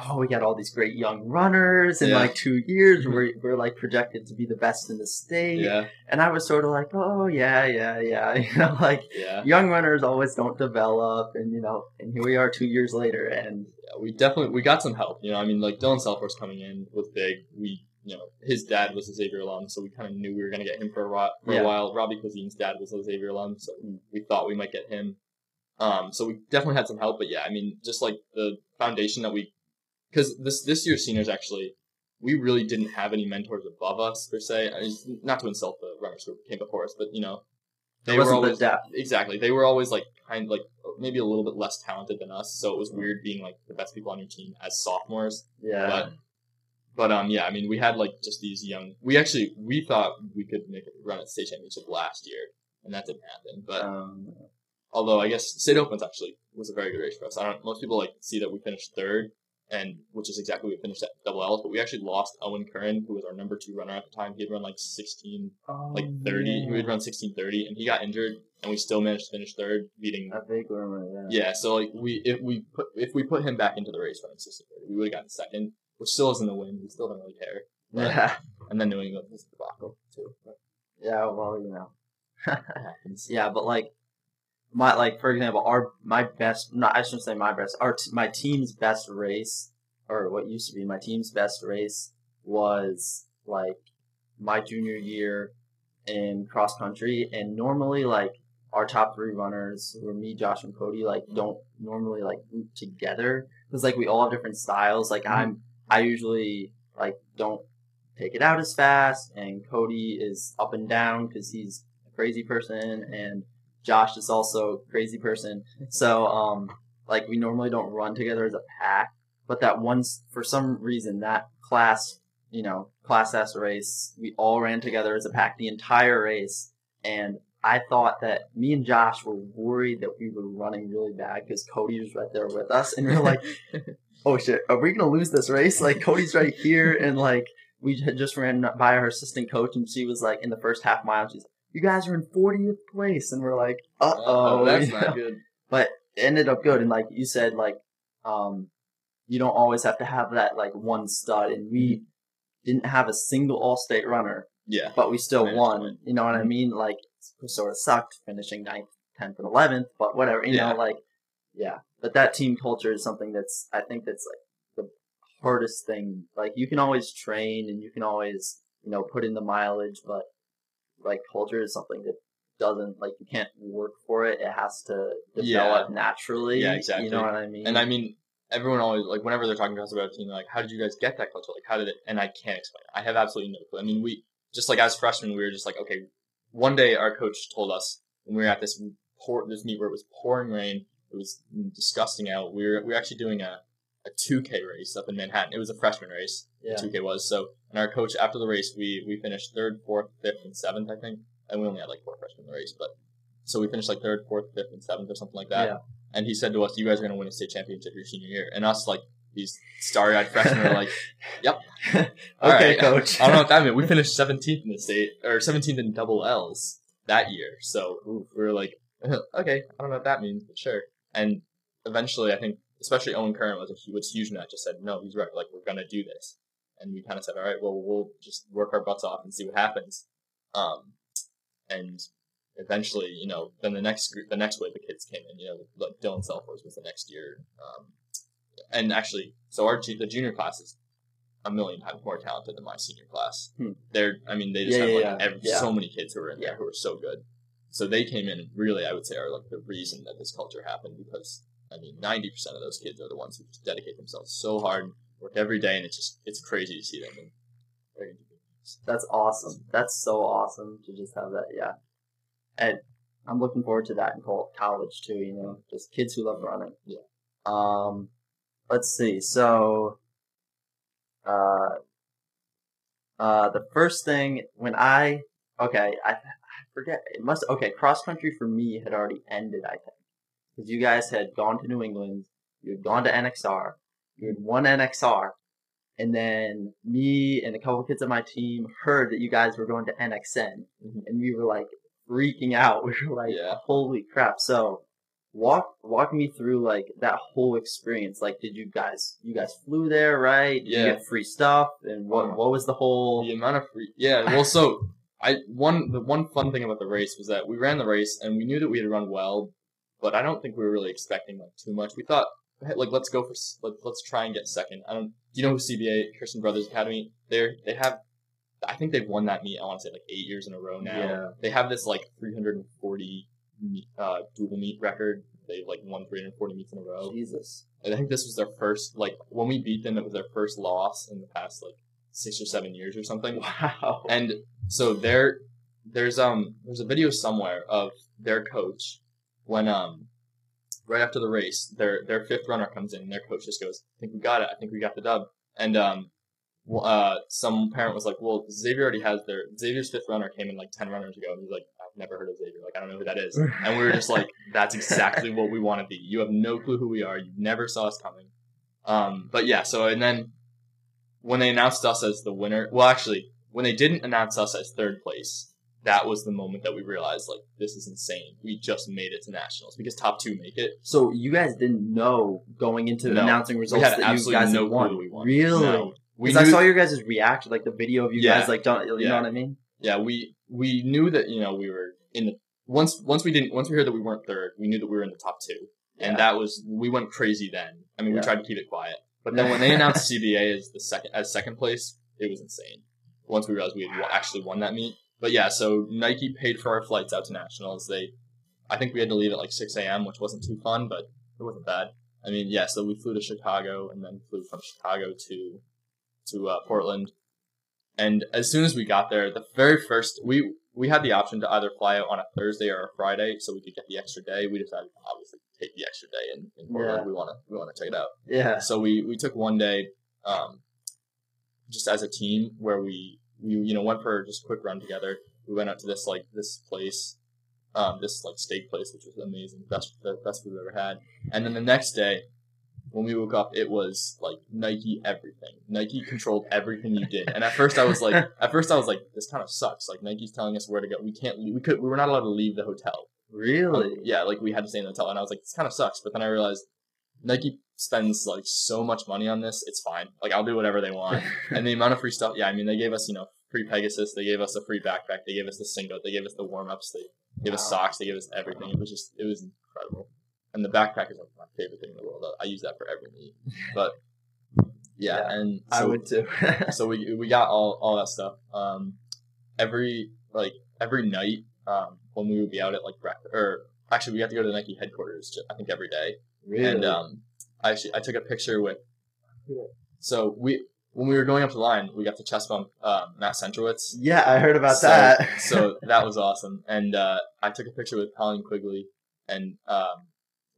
oh, we got all these great young runners in yeah. like two years. We're, we're like projected to be the best in the state. Yeah. And I was sort of like, oh, yeah, yeah, yeah. You know, like yeah. young runners always don't develop. And, you know, and here we are two years later. And yeah, we definitely, we got some help. You know, I mean, like Dylan Selfors coming in was big. We, you know, his dad was a Xavier alum, so we kind of knew we were going to get him for a, while, for yeah. a while. Robbie Cuisine's dad was a Xavier alum, so we thought we might get him. Um, so we definitely had some help, but yeah, I mean, just like the foundation that we because this this year's seniors actually we really didn't have any mentors above us per se. I mean, not to insult the runners who came before us, but you know, they were always the depth. exactly. They were always like kind like maybe a little bit less talented than us, so it was weird being like the best people on your team as sophomores. Yeah. But but um yeah, I mean we had like just these young. We actually we thought we could make a run at state championship last year, and that didn't happen. But um, although I guess state opens actually was a very good race for us. I don't. Most people like see that we finished third, and which is exactly what we finished at double L's. But we actually lost Owen Curran, who was our number two runner at the time. He had run like sixteen, oh, like thirty. Yeah. He had run sixteen thirty, and he got injured, and we still managed to finish third, beating. Big runner, yeah. Yeah, so like we if we put if we put him back into the race running sixteen thirty, we would have gotten second, which still isn't the win. We still don't really care. Yeah. And then New England the debacle too. But. Yeah, well, you know. yeah, but like my like for example, our my best not I shouldn't say my best our t- my team's best race or what used to be my team's best race was like my junior year in cross country and normally like our top three runners were me, Josh, and Cody like don't normally like group together because like we all have different styles. Like mm-hmm. I'm I usually like don't take it out as fast, and Cody is up and down because he's a crazy person, and Josh is also a crazy person. So, um, like we normally don't run together as a pack, but that once, for some reason, that class, you know, class S race, we all ran together as a pack the entire race. And I thought that me and Josh were worried that we were running really bad because Cody was right there with us. And we are like, oh shit, are we going to lose this race? Like, Cody's right here. And like, we had just ran by our assistant coach and she was like, in the first half mile, she's you guys are in 40th place. And we're like, uh oh. That's not good. But it ended up good. And like you said, like, um, you don't always have to have that like one stud. And we didn't have a single all state runner. Yeah. But we still won. You know what I mm-hmm. mean? Like, sort of sucked finishing ninth, 10th, and 11th, but whatever. You yeah. know, like, yeah. But that team culture is something that's, I think that's like the hardest thing. Like, you can always train and you can always, you know, put in the mileage, but like culture is something that doesn't like you can't work for it. It has to develop yeah. naturally. Yeah, exactly. You know what I mean? And I mean, everyone always like whenever they're talking to us about a team, like, how did you guys get that culture? Like, how did it? And I can't explain. It. I have absolutely no clue. I mean, we just like as freshmen, we were just like, okay. One day, our coach told us when we were at this pour, this meet where it was pouring rain. It was disgusting out. We were we were actually doing a a 2K race up in Manhattan. It was a freshman race. Yeah. 2K was so. And our coach after the race, we we finished third, fourth, fifth, and seventh, I think. And we only had like four freshmen in the race, but so we finished like third, fourth, fifth, and seventh or something like that. Yeah. And he said to us, "You guys are going to win a state championship your senior year." And us like these starry-eyed freshmen are like, "Yep, okay, right. coach." I, I, don't know what that meant. We finished 17th in the state or 17th in double L's that year. So we were like, "Okay, I don't know what that means, but sure." And eventually, I think especially Owen Curran was a was huge in that. Just said, no, he's right. Like we're gonna do this, and we kind of said, all right, well, we'll just work our butts off and see what happens. Um, and eventually, you know, then the next group, the next wave of kids came in. You know, like Dylan Selfors was the next year, um, and actually, so our the junior classes, a million times more talented than my senior class. Hmm. They're, I mean, they just Yeah, have yeah, like yeah. Every, so many kids who are in there who are so good. So they came in and really, I would say, are like the reason that this culture happened because I mean, ninety percent of those kids are the ones who just dedicate themselves so hard, work every day, and it's just it's crazy to see them. And they're gonna do good things. That's awesome. That's so awesome to just have that. Yeah, and I'm looking forward to that in college too. You know, just kids who love running. Yeah. Um, let's see. So, uh, uh, the first thing when I okay, I, I forget it must okay cross country for me had already ended. I think because you guys had gone to New England, you had gone to NXR, you had won NXR, and then me and a couple kids on my team heard that you guys were going to NXN, Mhm. and we were like freaking out. We were like, Yeah. "Holy crap!" So walk walk me through like that whole experience. Like, did you guys you guys flew there, right? Did Yeah. you get free stuff, and what Uh, what was the whole? The amount of free, yeah. Well, so I one the one fun thing about the race was that we ran the race and we knew that we had run well, but I don't think we were really expecting like too much. We thought hey, like let's go for let, let's try and get second. I don't. Do you know who CBA Christian Brothers Academy? They're they have. I think they've won that meet. I want to say like eight years in a row now. Yeah. They have this like 340 meet, uh, dual meet record. They've like won 340 meets in a row. Jesus. I think this was their first like when we beat them. It was their first loss in the past like six or seven years or something. Wow. And so there, there's um, there's a video somewhere of their coach when um, right after the race, their their fifth runner comes in, and their coach just goes, "I think we got it. I think we got the dub." And um, uh, some parent was like, "Well, Xavier already has their Xavier's fifth runner came in like ten runners ago," and he's like, "I've never heard of Xavier. Like, I don't know who that is." And we were just like, "That's exactly what we want to be. You have no clue who we are. You never saw us coming." Um, but yeah, so and then when they announced us as the winner, well, actually, when they didn't announce us as third place, that was the moment that we realized like this is insane. We just made it to nationals because top two make it. So you guys didn't know going into No. announcing results had that you absolutely guys no had won. clue we won. Really? No. We Because I knew- saw your guys' reaction, like the video of you Yeah. guys like don't you Yeah. know what I mean? Yeah, we we knew that you know we were in the once once we didn't once we heard that we weren't third, we knew that we were in the top two, and that was we went crazy then. I mean, we tried to keep it quiet, but then when they announced CBA as the second as second place, it was insane. Once we realized we had actually won that meet, but yeah, so Nike paid for our flights out to nationals. They, I think we had to leave at like six a.m., which wasn't too fun, but it wasn't bad. I mean, yeah, so we flew to Chicago and then flew from Chicago to to uh, Portland. And as soon as we got there, the very first we we had the option to either fly out on a Thursday or a Friday, so we could get the extra day. We decided to obviously take the extra day in, in Portland. Yeah. We want to we want to check it out. Yeah. So we we took one day, um, just as a team where we we you know went for just a quick run together. We went out to this like this place, um, this like steak place, which was amazing, best the best we've ever had. And then the next day, when we woke up, it was like Nike everything. Nike controlled everything you did. And at first I was like, at first I was like, this kind of sucks. Like Nike's telling us where to go. We can't. leave. We could. We were not allowed to leave the hotel. Really? Um, yeah, like we had to stay in the hotel, and I was like, this kind of sucks. But then I realized Nike spends like so much money on this. It's fine. Like I'll do whatever they want. and the amount of free stuff. Yeah, I mean, they gave us you know free Pegasus. They gave us a free backpack. They gave us the singlet. They gave us the warm ups. They gave us socks. They gave us everything. It was just it was incredible. And the backpack is like my favorite thing in the world. I use that for every meet. But yeah, Yeah, and I would too. so we we got all all that stuff. Um, every like every night, um, when we would be out at like breakfast, or actually we had to go to the Nike headquarters. I think every day, really? and um, I actually I took a picture with. So we when we were going up the line, we got to chest bump um, Matt Centrowitz. yeah, I heard about so, that. so that was awesome, and uh, I took a picture with Colleen Quigley and um,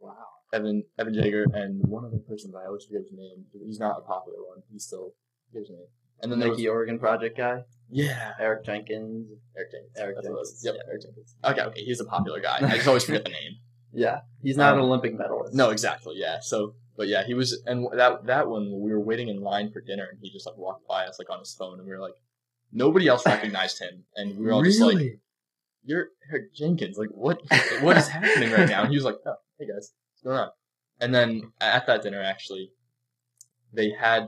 wow. Evan Evan Jager and one other person, but I always forget his name. He's not a popular one. He's still his name. And then was Nike Oregon Project guy, yeah, Eric Jenkins. Eric Jenkins. Eric That's what it was. Jenkins, Yep, yeah. Eric Jenkins. Okay, okay, he's a popular guy. I just always forget the name. Yeah, he's not an Um, Olympic medalist. No, exactly. Yeah. So, but yeah, he was, and that that one we were waiting in line for dinner, and he just like walked by us like on his phone, and we were like, nobody else recognized him, and we were all just like, Really? "You're Eric Jenkins. Like, what what is happening right now?" And he was like, "Oh, hey guys, what's going on?" And then at that dinner, actually, they had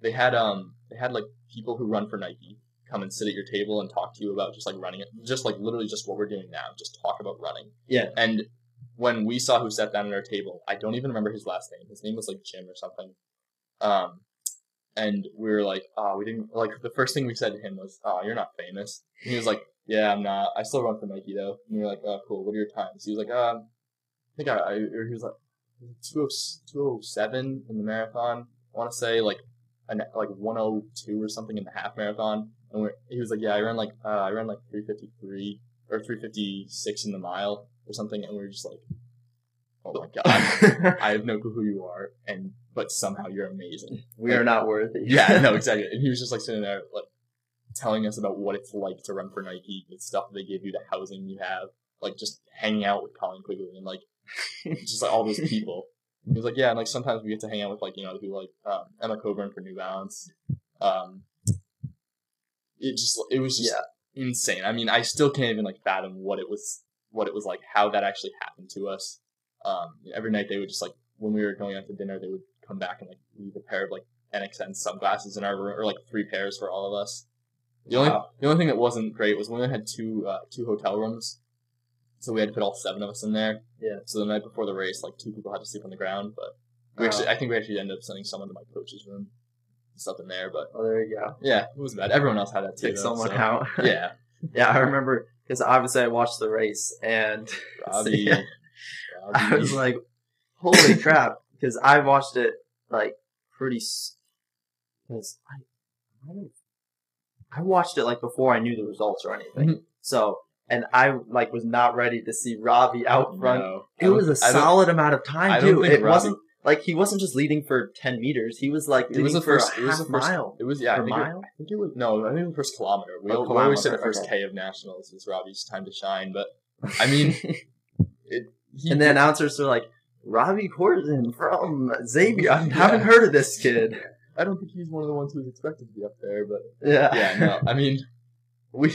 they had um they had like people who run for Nike come and sit at your table and talk to you about just like running it, just like literally just what we're doing now, just talk about running. Yeah. And when we saw who sat down at our table, I don't even remember his last name. His name was like Jim or something. Um, and we were like, oh, we didn't like the first thing we said to him was, oh, you're not famous. And he was like, yeah, I'm not. I still run for Nike though. And we were like, oh, cool. What are your times? He was like, um, I think I, I or he was like 207 in the marathon. I want to say like an, like 102 or something in the half marathon. And we're, he was like, yeah, I ran like uh, I ran like 353 or 356 in the mile or something, and we were just like, oh my god, I have no clue who you are, and but somehow you're amazing. we are not worthy. Yeah, no, exactly. And he was just like sitting there, like telling us about what it's like to run for Nike, the stuff they give you, the housing you have, like just hanging out with Colleen Quigley and like just like all those people. He was like, yeah, and like sometimes we get to hang out with like you know the people like um, Emma Coburn for New Balance. Um, it just it was just insane. I mean, I still can't even like fathom what it was, what it was like, how that actually happened to us. Um, every night they would just like when we were going out to dinner, they would come back and like leave a pair of like NXN sunglasses in our room, or like three pairs for all of us. The only Wow. the only thing that wasn't great was when we had two uh, two hotel rooms, so we had to put all seven of us in there. Yeah. So the night before the race, like two people had to sleep on the ground, but we actually I think we actually ended up sending someone to my coach's room, stuff in there. But Oh, there you go. yeah, it was bad. Everyone else had that too. Take though, someone so- out. Yeah, yeah, I remember because obviously I watched the race and Robbie. Yeah. I was like, holy crap, because I watched it like pretty. Because I, I, don't- I watched it like before I knew the results or anything. Mhm. So, and I like was not ready to see Robbie out front. No. It was a I don't- solid amount of time too. It Robbie- wasn't like he wasn't just leading for ten meters. He was like It was the first. for It a was half the first. mile. It was yeah. I Or think it, mile? I think it was no. I think the first kilometer. We, Oh, al- we always say the first okay. K of nationals is Robbie's time to shine, but I mean, it. He, and the announcers are like, Robbie Corzin from Xavier. I haven't heard of this kid. I don't think he's one of the ones who's expected to be up there, but Yeah. yeah, no. I mean, we.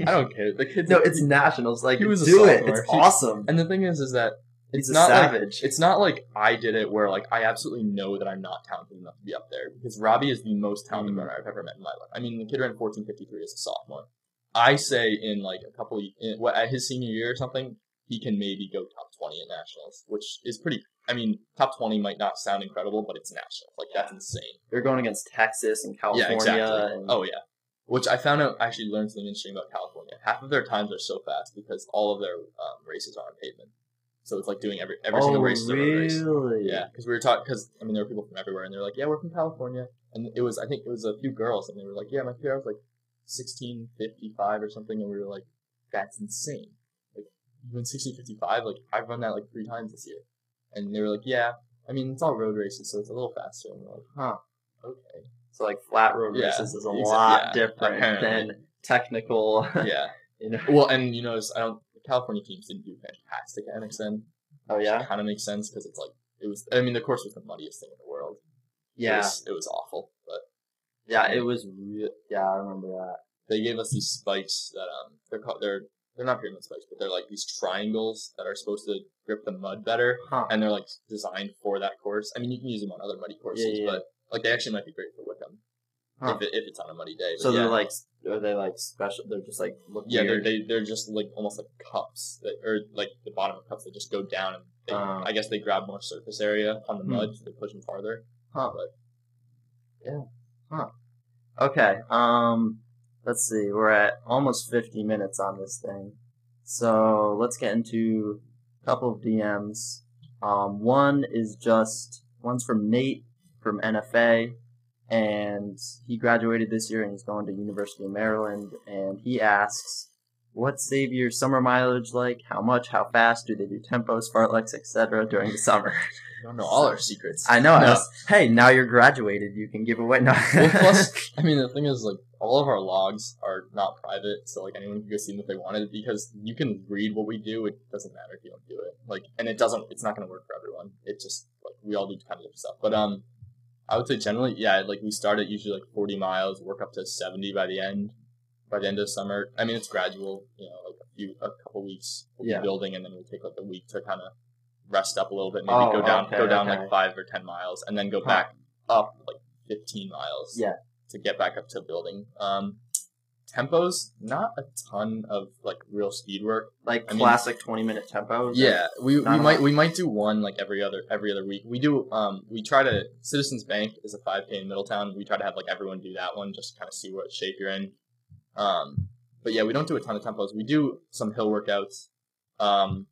I don't care. The kid's no, it's nationals. Like, He was do it. It's He- awesome. And the thing is, is that He's it's a not like savage. it's not like I did it where like I absolutely know that I'm not talented enough to be up there because Robbie is the most talented Mm. runner I've ever met in my life. I mean, the kid ran 14:53 as a sophomore. I say in like a couple in, what at his senior year or something, he can maybe go top 20 at nationals, which is pretty. I mean, top 20 might not sound incredible, but it's national. Like that's insane. They're going against Texas and California. Yeah, exactly. And, Oh yeah. Which I found out I actually learned something interesting about California. Half of their times are so fast because all of their um, races are on pavement. So it's like doing every every oh, single race is a race. really? Yeah, because we were talking because I mean there were people from everywhere and they're like, yeah, we're from California, and it was I think it was a few girls and they were like, yeah, my PR was like sixteen fifty five or something, and we were like, that's insane. Like you win sixteen fifty five, like I've run that like three times this year, and they were like, yeah, I mean it's all road races, so it's a little faster, and we're like, Huh. okay, So like flat road Yeah, races is a exa- lot yeah, different apparently. than technical. yeah. you know. Well, and you notice I don't. The California teams didn't do fantastic at NXN. Oh yeah. kind of makes sense because it's like it was. I mean, the course was the muddiest thing in the world. It Yeah. was, it was awful, but Yeah. It was. Re- yeah, I remember that. they gave us these spikes that um they're called they're they're not pyramid spikes, but they're like these triangles that are supposed to grip the mud better, Huh. and they're like designed for that course. I mean, you can use them on other muddy courses, Yeah, yeah, but like they actually might be great for Wickham Huh. if, it, if it's on a muddy day. But So yeah. they're like, are they like special? They're just like look Yeah, they're they, they're just like almost like cups that, or like the bottom of cups that just go down and they, Oh. I guess they grab more surface area on the Hmm. mud, so they push them farther. Huh. But yeah. Huh. Okay. Um, let's see. We're at almost 50 minutes on this thing. So let's get into a couple of DMs. Um, one is just, one's from Nate from NFA, and he graduated this year and he's going to University of Maryland, and he asks, What's Xavier's summer mileage like? How much? How fast? Do they do tempos, fartleks, etc. during the summer? I don't know all our secrets. I know. I No. was- hey, now you're graduated. You can give away. No. well, plus, I mean, the thing is, like, all of our logs are not private, so like anyone can go see them if they wanted, because you can read what we do. It doesn't matter if you don't do it. Like, and it doesn't. It's not going to work for everyone. It just like we all do kind of different stuff. But um, I would say generally, yeah, like we start at usually like forty miles, work up to seventy by the end. By the end of summer, I mean it's gradual. You know, like a few, a couple weeks we'll Yeah. be building, and then we'll take like a week to kind of rest up a little bit, maybe Oh, go down, okay, go down okay. like five or ten miles, and then go Huh. back up like fifteen miles Yeah. to get back up to building. Um, tempos, not a ton of like real speed work. Like I mean- classic twenty minute tempos. Yeah, we, we might we might do one like every other every other week. We do um we try to Citizens Bank is a five k in Middletown. We try to have like everyone do that one just to kind of see what shape you're in. Um, but yeah, we don't do a ton of tempos. We do some hill workouts. Um,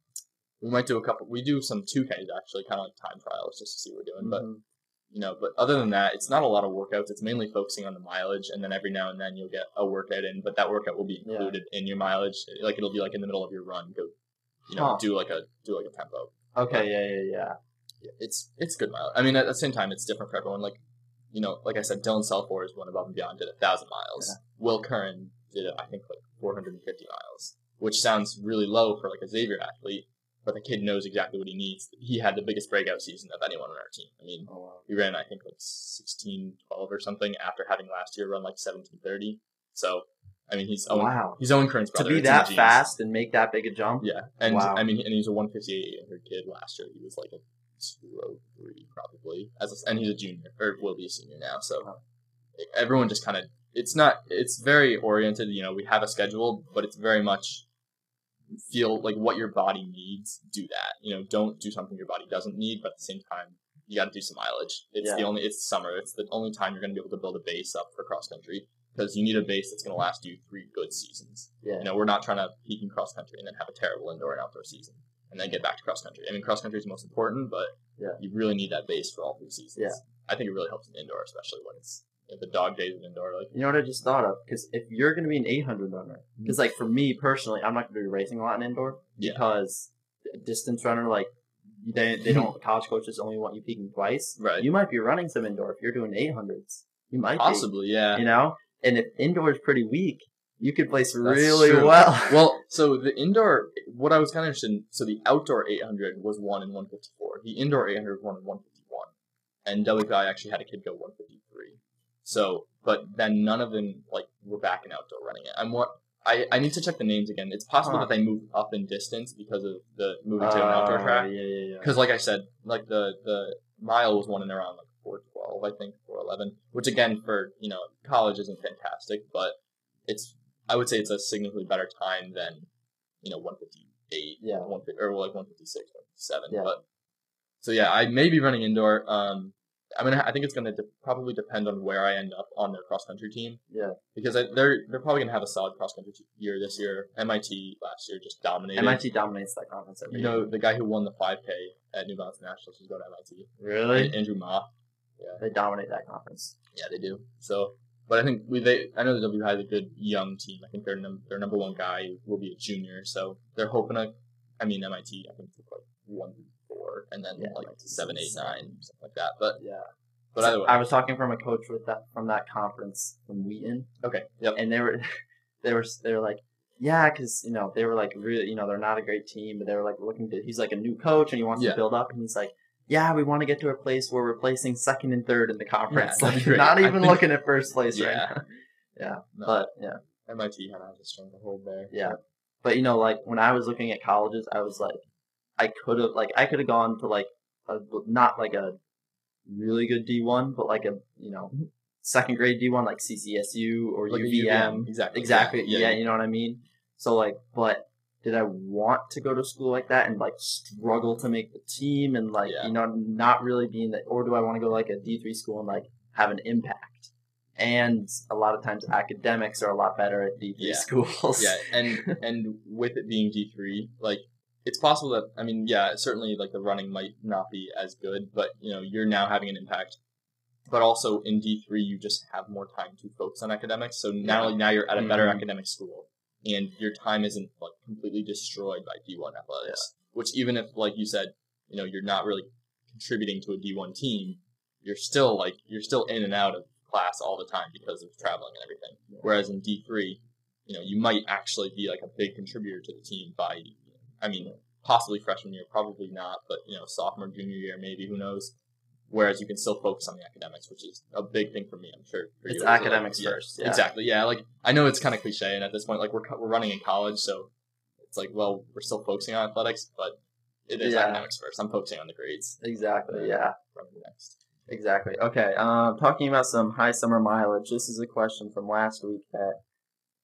we might do a couple. We do some two ks actually, kind of like time trials just to see what we're doing. But Mhm. you know, but other than that, it's not a lot of workouts. It's mainly focusing on the mileage, and then every now and then you'll get a workout in, but that workout will be Yeah. included in your mileage. Like it'll be like in the middle of your run, go, you know, Huh. do like a do like a tempo. Okay. Yeah. Yeah. Yeah. Yeah, It's it's good mileage. I mean, at the same time, it's different for everyone. Like, you know, like I said, Dylan Selfors went above and beyond, did a thousand miles. Will Curran did I think like 450 miles, which sounds really low for like a Xavier athlete. But the kid knows exactly what he needs. He had the biggest breakout season of anyone on our team. I mean, Oh wow. he ran I think like 16, 12 or something after having last year run like 1730. So I mean he's Owen, Wow. he's Owen Curran's To be that fast and make that big a jump. Yeah, and Wow. I mean and he's a 158 800 kid last year. He was like a 203 probably as a, and he's a junior or will be a senior now. So Wow. everyone just kind of it's not it's very oriented. You know we have a schedule, but it's very much feel like what your body needs. Do that. You know don't do something your body doesn't need, but at the same time you got to do some mileage. It's the only it's summer. It's the only time you're going to be able to build a base up for cross country because you need a base that's going to last you three good seasons. Yeah. You know, we're not trying to peak in cross country and then have a terrible indoor and outdoor season and then get back to cross country. I mean, cross country is most important, but Yeah. you really need that base for all three seasons. Yeah. I think it really helps in indoor, especially when it's the dog days of indoor. Like, You know what I just thought of? Because if you're going to be an 800 runner, mhm. because like for me personally, I'm not going to be racing a lot in indoor Yeah. because a distance runner like they they don't college coaches only want you peaking twice. right? You might be running some indoor if you're doing 800s. You might Possibly, yeah. you know. And if indoor is pretty weak, you could place That's really true. well. well, so the indoor, what I was kind of interested in, so the outdoor 800 was one in 154. The indoor 800 was one in 151. And WPI actually had a kid go 153. So, but then none of them, like, were back in outdoor running it. I'm what, I, I need to check the names again. It's possible Huh. that they moved up in distance because of the moving to an outdoor Uh, track. Yeah, yeah, yeah. Because, like I said, like the the mile was one in around like four twelve, I think, four eleven, which again for you know college isn't fantastic, but it's I would say it's a significantly better time than you know one fifty eight, Yeah. one fifty or like one fifty six, one fifty seven. Yeah. But so yeah, I may be running indoor. Um, I mean, I think it's going to de- probably depend on where I end up on their cross country team. Yeah. Because I, they're they're probably going to have a solid cross country year this year. MIT last year just dominated. MIT dominates that conference every You know, the guy who won the 5K at New Balance Nationals is going to MIT. Really? An- Andrew Ma. Yeah. They dominate that conference. Yeah, they do. So, but I think we they I know the W has a good young team. I think their num- their number one guy will be a junior, so they're hoping to. I mean, MIT I think took like one four, and then Yeah, like 's seven, eight, nine, something like that. But Yeah. but either way, I was talking from a coach with that from that conference from Wheaton, okay, yep, and they were they were they were like yeah because you know they were like really you know they're not a great team but they were like looking to he's like a new coach and he wants Yeah. to build up. And he's like yeah we want to get to a place where we're placing second and third in the conference. that'd like not even think- looking at first place Yeah. right now no, but yeah. MIT has a strong hold there. yeah. But you know like when I was looking at colleges I was like I could have like I could have gone to like a, not like a really good D one but like a you know mm-hmm. second grade D one like CCSU or Like a UVM exactly, Exactly. Yeah, Yeah, you know what I mean? So like but did I want to go to school like that and like struggle to make the team and like Yeah. you know not really being that or do I want to go like a D3 school and like have an impact? And a lot of times academics are a lot better at D3 Yeah. schools. yeah, and and with it being D three, like it's possible that I mean, yeah, certainly like the running might not be as good, but you know, you're now having an impact. But also in D three, you just have more time to focus on academics. So now, Yeah. now you're at a better Mhm. academic school, and your time isn't like completely destroyed by D one athletics. Which even if, like you said, you know, you're not really contributing to a D one team, you're still like you're still in and out of class all the time because of traveling and everything. Yeah. Whereas in D three, you know, you might actually be like a big contributor to the team by, I mean, possibly freshman year, probably not, but you know, sophomore, junior year, maybe who knows. Whereas you can still focus on the academics, which is a big thing for me. I'm sure for It's you. Like, academics yeah, first, yeah. Exactly. Yeah. Like I know it's kind of cliche, and at this point, like we're we're running in college, so it's like, well, we're still focusing on athletics, but it is Yeah. academics first. I'm focusing on the grades. Exactly. Yeah. Next. Exactly. Okay. Um, talking about some high summer mileage. This is a question from last week that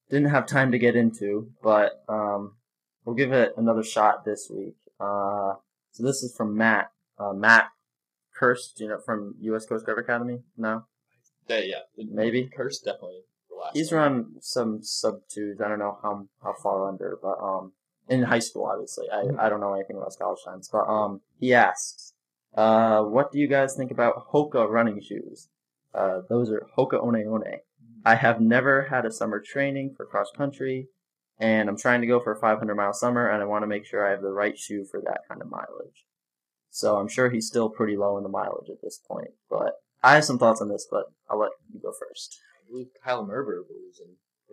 didn't have time to get into, but um, we'll give it another shot this week. Uh, so this is from Matt. Uh, Matt Kirst, you know, from U.S. Coast Guard Academy. No, Yeah, yeah. Maybe. Curse definitely he's one. run some sub twos. I don't know how how far under, but um, in high school, obviously. I I don't know anything about college times, but um, he asks, uh, what do you guys think about Hoka running shoes? Uh, those are Hoka One One. I have never had a summer training for cross country, and I'm trying to go for a 500 mile summer, and I want to make sure I have the right shoe for that kind of mileage. So I'm sure he's still pretty low in the mileage at this point, but I have some thoughts on this, but I'll let you go first. I believe Kyle Merber believes in.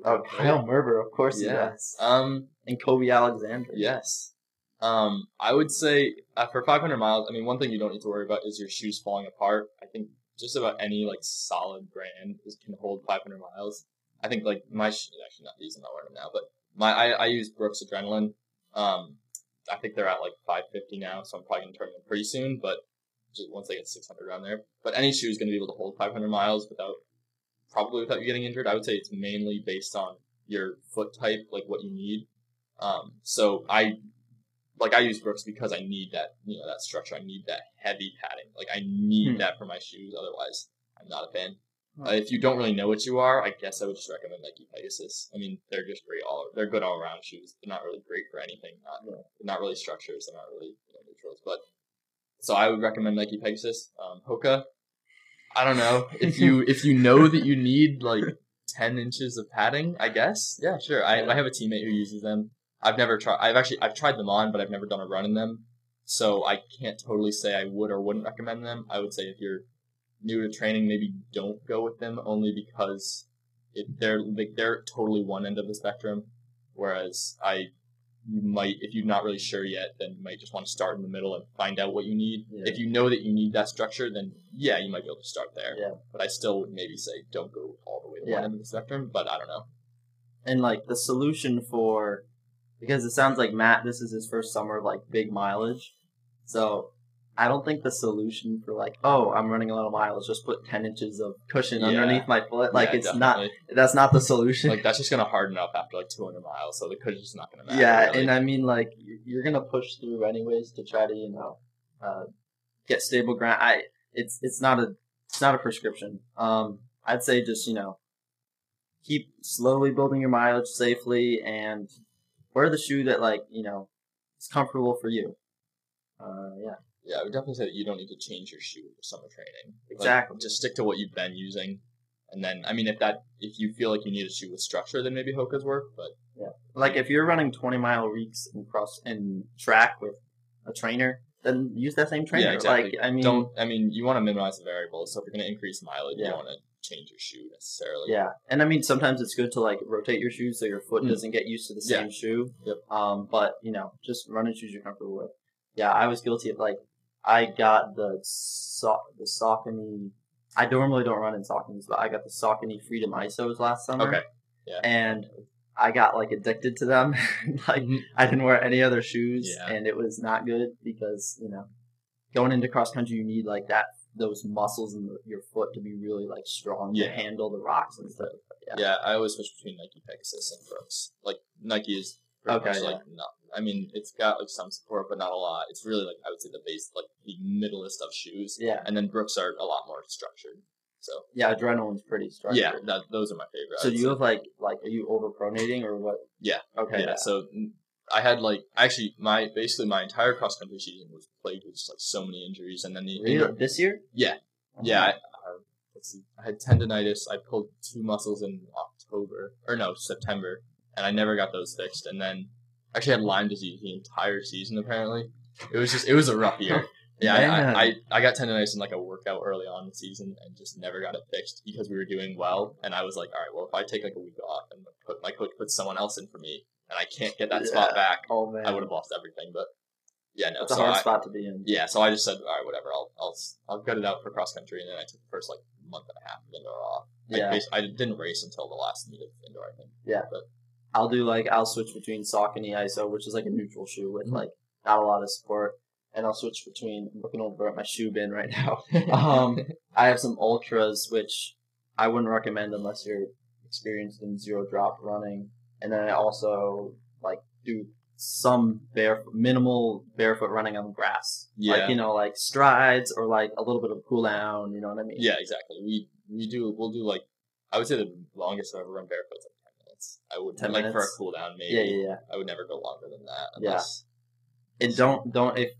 Oh, Kyle Merber, of course he Yeah. does. Um. And Colby Alexander. Yes. Um. I would say uh, for 500 miles. I mean, one thing you don't need to worry about is your shoes falling apart. I think just about any like solid brand is, can hold 500 miles. I think like my sh- actually not these. I'm not wearing them now, but my I, I use Brooks Adrenaline. Um. I think they're at like 550 now, so I'm probably gonna turn them pretty soon. But just once they get 600 around there, but any shoe is gonna be able to hold 500 miles without probably without you getting injured. I would say it's mainly based on your foot type, like what you need. Um, so I like I use Brooks because I need that you know that structure. I need that heavy padding. Like I need Hmm. that for my shoes. Otherwise, I'm not a fan. Uh, if you don't really know what you are, I guess I would just recommend Nike Pegasus. I mean, they're just great all. They're good all around shoes. They're not really great for anything. Not Yeah. not really structures. They're not really you know, neutrals. But so I would recommend Nike Pegasus. Um, Hoka. I don't know if you if you know that you need like ten inches of padding. I guess yeah, sure. I, I have a teammate who uses them. I've never tried. I've actually I've tried them on, but I've never done a run in them. So I can't totally say I would or wouldn't recommend them. I would say if you're new to training, maybe don't go with them only because it, they're like they're totally one end of the spectrum. Whereas I you might if you're not really sure yet, then you might just want to start in the middle and find out what you need. Yeah. If you know that you need that structure, then yeah, you might be able to start there. Yeah. But I still would maybe say don't go all the way to Yeah. one end of the spectrum. But I don't know. And like the solution for, because it sounds like Matt, this is his first summer of like big mileage. So I don't think the solution for like, oh, I'm running a lot of miles, just put 10 inches of cushion Yeah. underneath my foot. Like Yeah, it's not, that's not the solution. like that's just gonna harden up after like 200 miles, so the cushion's not gonna matter. yeah. really. And I mean like, you- you're going to push through anyways to try to, you know, uh, get stable ground. I, it's, it's not a, it's not a prescription. Um, I'd say just, you know, keep slowly building your mileage safely and wear the shoe that like, you know, is comfortable for you. Uh, yeah. Yeah, I would definitely say that you don't need to change your shoe for summer training. Like, Exactly. just stick to what you've been using, and then I mean, if that if you feel like you need a shoe with structure, then maybe Hoka's work. But yeah, Like if you're running 20 mile weeks in cross in track with a trainer, then use that same trainer. yeah, exactly. Like I mean, don't. I mean, you want to minimize the variables. So if you're going to increase mileage, you Yeah. don't want to change your shoe necessarily. yeah, and I mean sometimes it's good to like rotate your shoes so your foot Mm. doesn't get used to the Yeah. same shoe. Yep. Um, but you know, just run in shoes you're comfortable with. Yeah, I was guilty of like I got the so- the Saucony. I normally don't run in Sauconys, but I got the Saucony Freedom ISOs last summer. Okay. Yeah. And I got like addicted to them. like Mhm. I didn't wear any other shoes, Yeah. and it was not good because you know, going into cross country, you need like that those muscles in the, your foot to be really like strong Yeah. to handle the rocks and stuff. Yeah. Yeah, I always switch between Nike Pegasus and Brooks. Like Nike is Okay, yeah. like not. I mean, it's got like some support, but not a lot. It's really like I would say the base, like the middleest of shoes. Yeah, And then Brooks are a lot more structured. So yeah. Adrenaline's pretty structured. yeah, that, those are my favorite. So do you have like like are you overpronating or what? Yeah. Okay. yeah, so mm, I had like actually my basically my entire cross country season was plagued with just like so many injuries, and then the Really? This year? Yeah. yeah, I, uh, let's see, I had tendonitis. I pulled two muscles in October or no September, and I never got those fixed. And then actually had Lyme disease the entire season. Apparently, it was just it was a rough year. Yeah, I, I, I got tendonitis in like a workout early on in the season and just never got it fixed because we were doing well. And I was like, all right, well, if I take like a week off and put my coach puts someone else in for me and I can't get that spot back, Oh man, I would have lost everything. But yeah, no. It's a hard I- spot to be in. yeah, so I just said, all right, whatever. I'll I'll I'll gut it out for cross country, and then I took the first like month and a half of indoor off. I, Yeah. bas- I didn't race until the last meet of indoor. I think. I'll do like I'll switch between Saucony ISO, which is like a neutral shoe with Mhm. like not a lot of support, and I'll switch between. I'm looking over at my shoe bin right now. um, I have some ultras, which I wouldn't recommend unless you're experienced in zero drop running, and then I also like do some bare minimal barefoot running on grass. Yeah. Like you know, like strides or like a little bit of cool down. You know what I mean? Yeah, exactly. We we do we'll do like I would say the longest I've ever run barefoot is like ten minutes. I would 10 like for a minutes? cool down maybe. Yeah, yeah, yeah. I would never go longer than that. Yeah. Unless, And don't don't if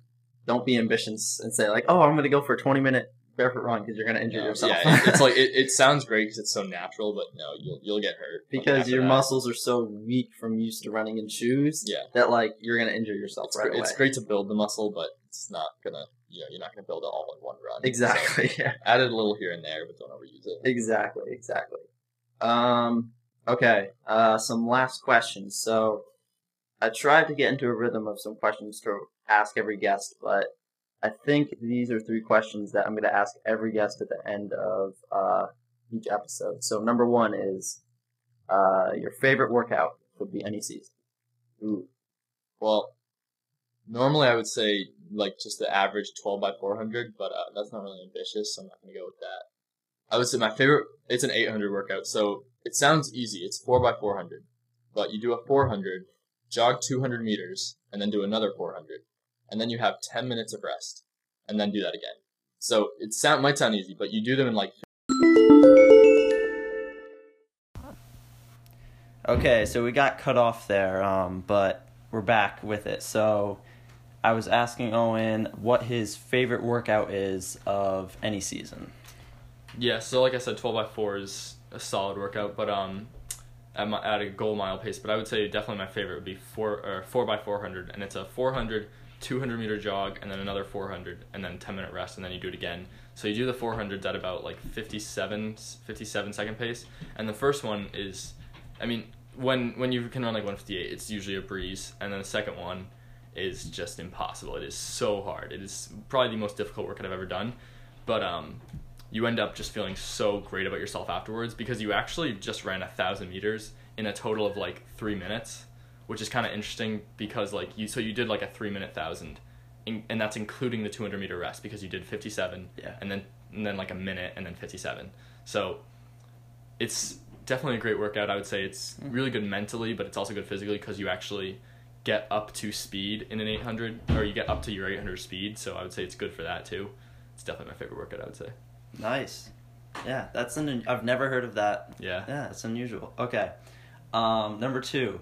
don't be ambitious and say like, oh, I'm gonna go for a 20 minute barefoot run because you're gonna injure No, yourself. Yeah, it's like it, it sounds great because it's so natural, but no, you'll you'll get hurt because your that. muscles are so weak from used to running in shoes Yeah, that like you're gonna injure yourself it's, right gr- it's great to build the muscle, but it's not gonna you know you're not gonna build it all in one run. So Exactly. Yeah. add it a little here and there, but don't overuse it. Exactly. Exactly. Um. Okay. Uh. Some last questions. So, I tried to get into a rhythm of some questions to ask every guest, but I think these are three questions that I'm going to ask every guest at the end of uh, each episode. So, number one is uh, your favorite workout could be any season. Ooh. Well, normally I would say like just the average 12 by 400, but uh, that's not really ambitious, so I'm not going to go with that. I would say my favorite, it's an 800 workout, so it sounds easy. It's 4 by 400, but you do a 400, jog 200 meters, and then do another 400, and then you have 10 minutes of rest, and then do that again. So it sound might sound easy, but you do them in like Okay, so we got cut off there, um, but we're back with it. So I was asking Owen what his favorite workout is of any season. Yeah, so like I said, 12 by 4 is a solid workout, but um, at, my, at a goal mile pace. But I would say definitely my favorite would be 4 or 4 by 400, and it's a 400, 200 meter jog, and then another 400, and then 10 minute rest, and then you do it again. So you do the 400s at about like 57, 57 second pace, and the first one is, I mean, when when you can run like 158, it's usually a breeze, and then the second one is just impossible. It is so hard. It is probably the most difficult workout I've ever done, but um, you end up just feeling so great about yourself afterwards because you actually just ran a thousand meters in a total of like three minutes, which is kind of interesting because like you so you did like a three minute thousand, in, and that's including the 200 meter rest because you did 57 Yeah. and then and then like a minute and then 57. So it's definitely a great workout. I would say it's mm. really good mentally, but it's also good physically because you actually get up to speed in an 800 or you get up to your 800 speed. So I would say it's good for that too. It's definitely my favorite workout. I would say. Nice. Yeah, that's an. I've never heard of that. Yeah. Yeah, it's unusual. Okay. Um, number two,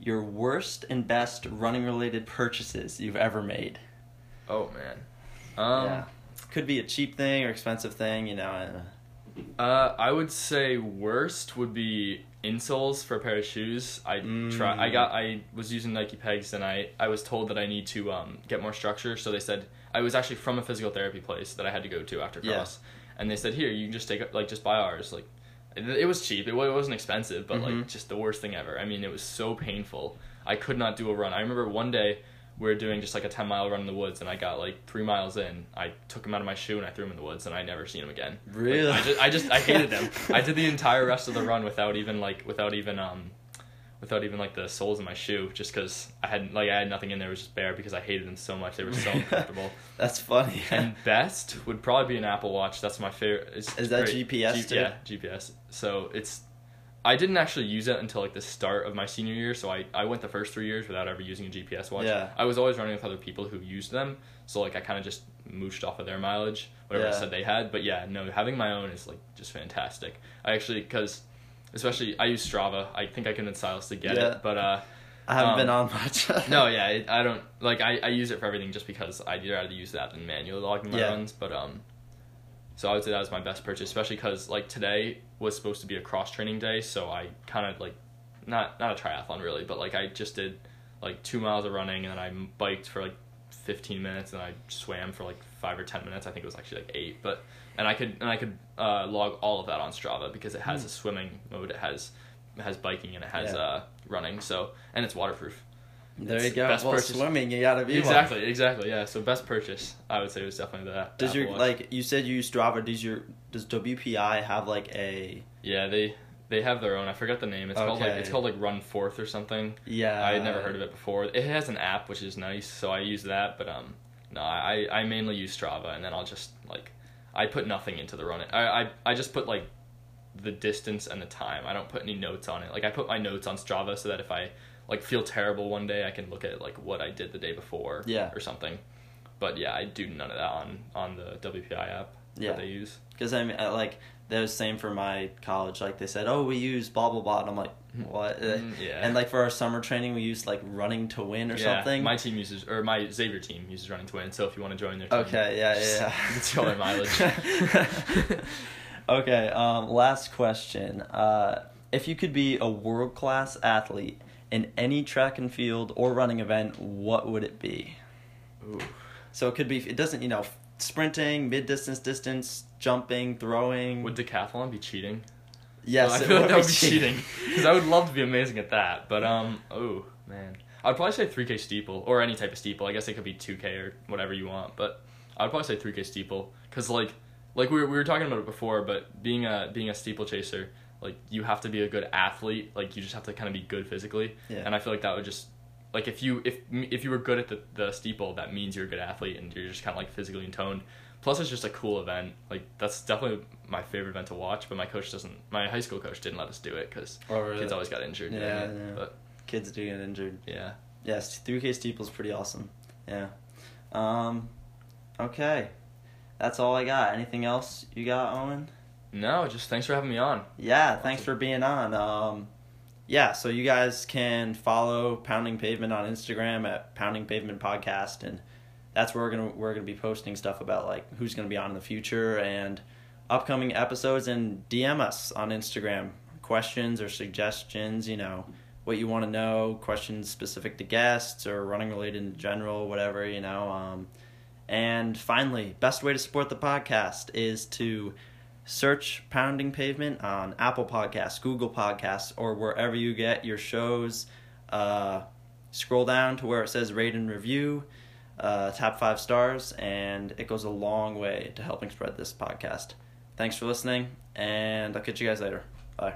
your worst and best running related purchases you've ever made. Oh man. Um, yeah. Could be a cheap thing or expensive thing, you know. uh, Uh, I would say worst would be insoles for a pair of shoes. I try. I Mm. got. I was using Nike pegs, and I I was told that I need to um get more structure. So they said I was actually from a physical therapy place that I had to go to after Yeah. And they said here you can just take like just buy ours. Like it, it was cheap. It, it wasn't expensive, but Mhm. like just the worst thing ever. I mean, it was so painful. I could not do a run. I remember one day we were doing just like a 10 mile run in the woods and I got like three miles in. I took him out of my shoe and I threw him in the woods and I never seen him again. Like, Really? I just, I just, I hated them. I did the entire rest of the run without even like, without even, um, without even like the soles in my shoe just because I had, like, I had nothing in there. It was just bare because I hated them so much. They were so uncomfortable. That's funny. and best would probably be an Apple Watch. That's my favorite. It's Is that great. GPS too? Yeah, GPS. So it's. I didn't actually use it until like the start of my senior year. So I, I went the first three years without ever using a GPS watch. Yeah. I was always running with other people who used them. So like I kind of just mooched off of their mileage, whatever Yeah. I said they had. But yeah, no, having my own is like just fantastic. I actually because. Especially, I use Strava. I think I convinced Silas to get Yeah. it, but uh, I haven't um, been on much. no, yeah, it, I don't like. I, I use it for everything just because I'd rather use that than manually logging my Yeah. runs. But um, so I would say that was my best purchase, especially because like today was supposed to be a cross training day, so I kind of like not not a triathlon really, but like I just did like two miles of running and then I biked for like fifteen minutes and I swam for like five or ten minutes. I think it was actually like eight, but and I could and I could uh, log all of that on Strava because it has a swimming mode, it has it has biking and it has. Yeah. uh, running, so and it's waterproof. there It's you go. best well, purchase. swimming, you gotta be one. Exactly, exactly, yeah. So best purchase, I would say, was definitely that. Does Apple your Watch. like you said you use Strava? Does your does WPI have like a Yeah, they they have their own. I forgot the name. It's called like Okay. it's called like Run Forth or something. yeah? I had never heard of it before. It has an app which is nice, so I use that. But um, no, I I mainly use Strava, and then I'll just like I put nothing into the run. I I I just put like the distance and the time. I don't put any notes on it. Like I put my notes on Strava so that if I like feel terrible one day, I can look at like what I did the day before, Yeah. or something. But yeah, I do none of that on on the WPI app Yeah. that they use. Because I mean, like that was same for my college. Like they said, oh, we use blah blah blah, and I'm like, what? Mm, yeah. And like for our summer training, we used like running to win or yeah, something. My team uses or my Xavier team uses running to win. So if you want to join their team, okay, yeah, yeah, yeah. it's your mileage. okay. Um, last question. Uh, if you could be a world class athlete in any track and field or running event, what would it be? Ooh. So it could be. It doesn't. You know, sprinting, mid distance, distance, jumping, throwing. Would decathlon be cheating? yes, Well, I feel like would that be would be cheating because I would love to be amazing at that. But um, oh man, I'd probably say 3K steeple or any type of steeple. I guess it could be 2K or whatever you want, but I'd probably say 3K steeple because like like we were, we were talking about it before, but being a being a steeple-chaser, like you have to be a good athlete. Like you just have to kind of be good physically, Yeah. and I feel like that would just like if you if if you were good at the, the steeple, that means you're a good athlete and you're just kind of like physically in toned. Plus, it's just a cool event. Like that's definitely my favorite event to watch. But my coach doesn't. My high school coach didn't let us do it because Oh, really? kids always got injured. Yeah, Yeah, yeah. But Kids do get injured. yeah, Yes, 3K steeple's pretty awesome. Yeah. Um, okay. That's all I got. Anything else you got, Owen? no, just thanks for having me on. Yeah, thanks for being on. Um, yeah, so you guys can follow Pounding Pavement on Instagram at Pounding Pavement Podcast, and that's where we're gonna we're gonna be posting stuff about like who's gonna be on in the future and upcoming episodes. And DM us on Instagram questions or suggestions. You know what you want to know, questions specific to guests or running related in general, whatever you know. Um, and finally, best way to support the podcast is to search Pounding Pavement on Apple Podcasts, Google Podcasts, or wherever you get your shows. Uh, scroll down to where it says rate and review, uh, tap five stars, and it goes a long way to helping spread this podcast. Thanks for listening, and I'll catch you guys later. Bye.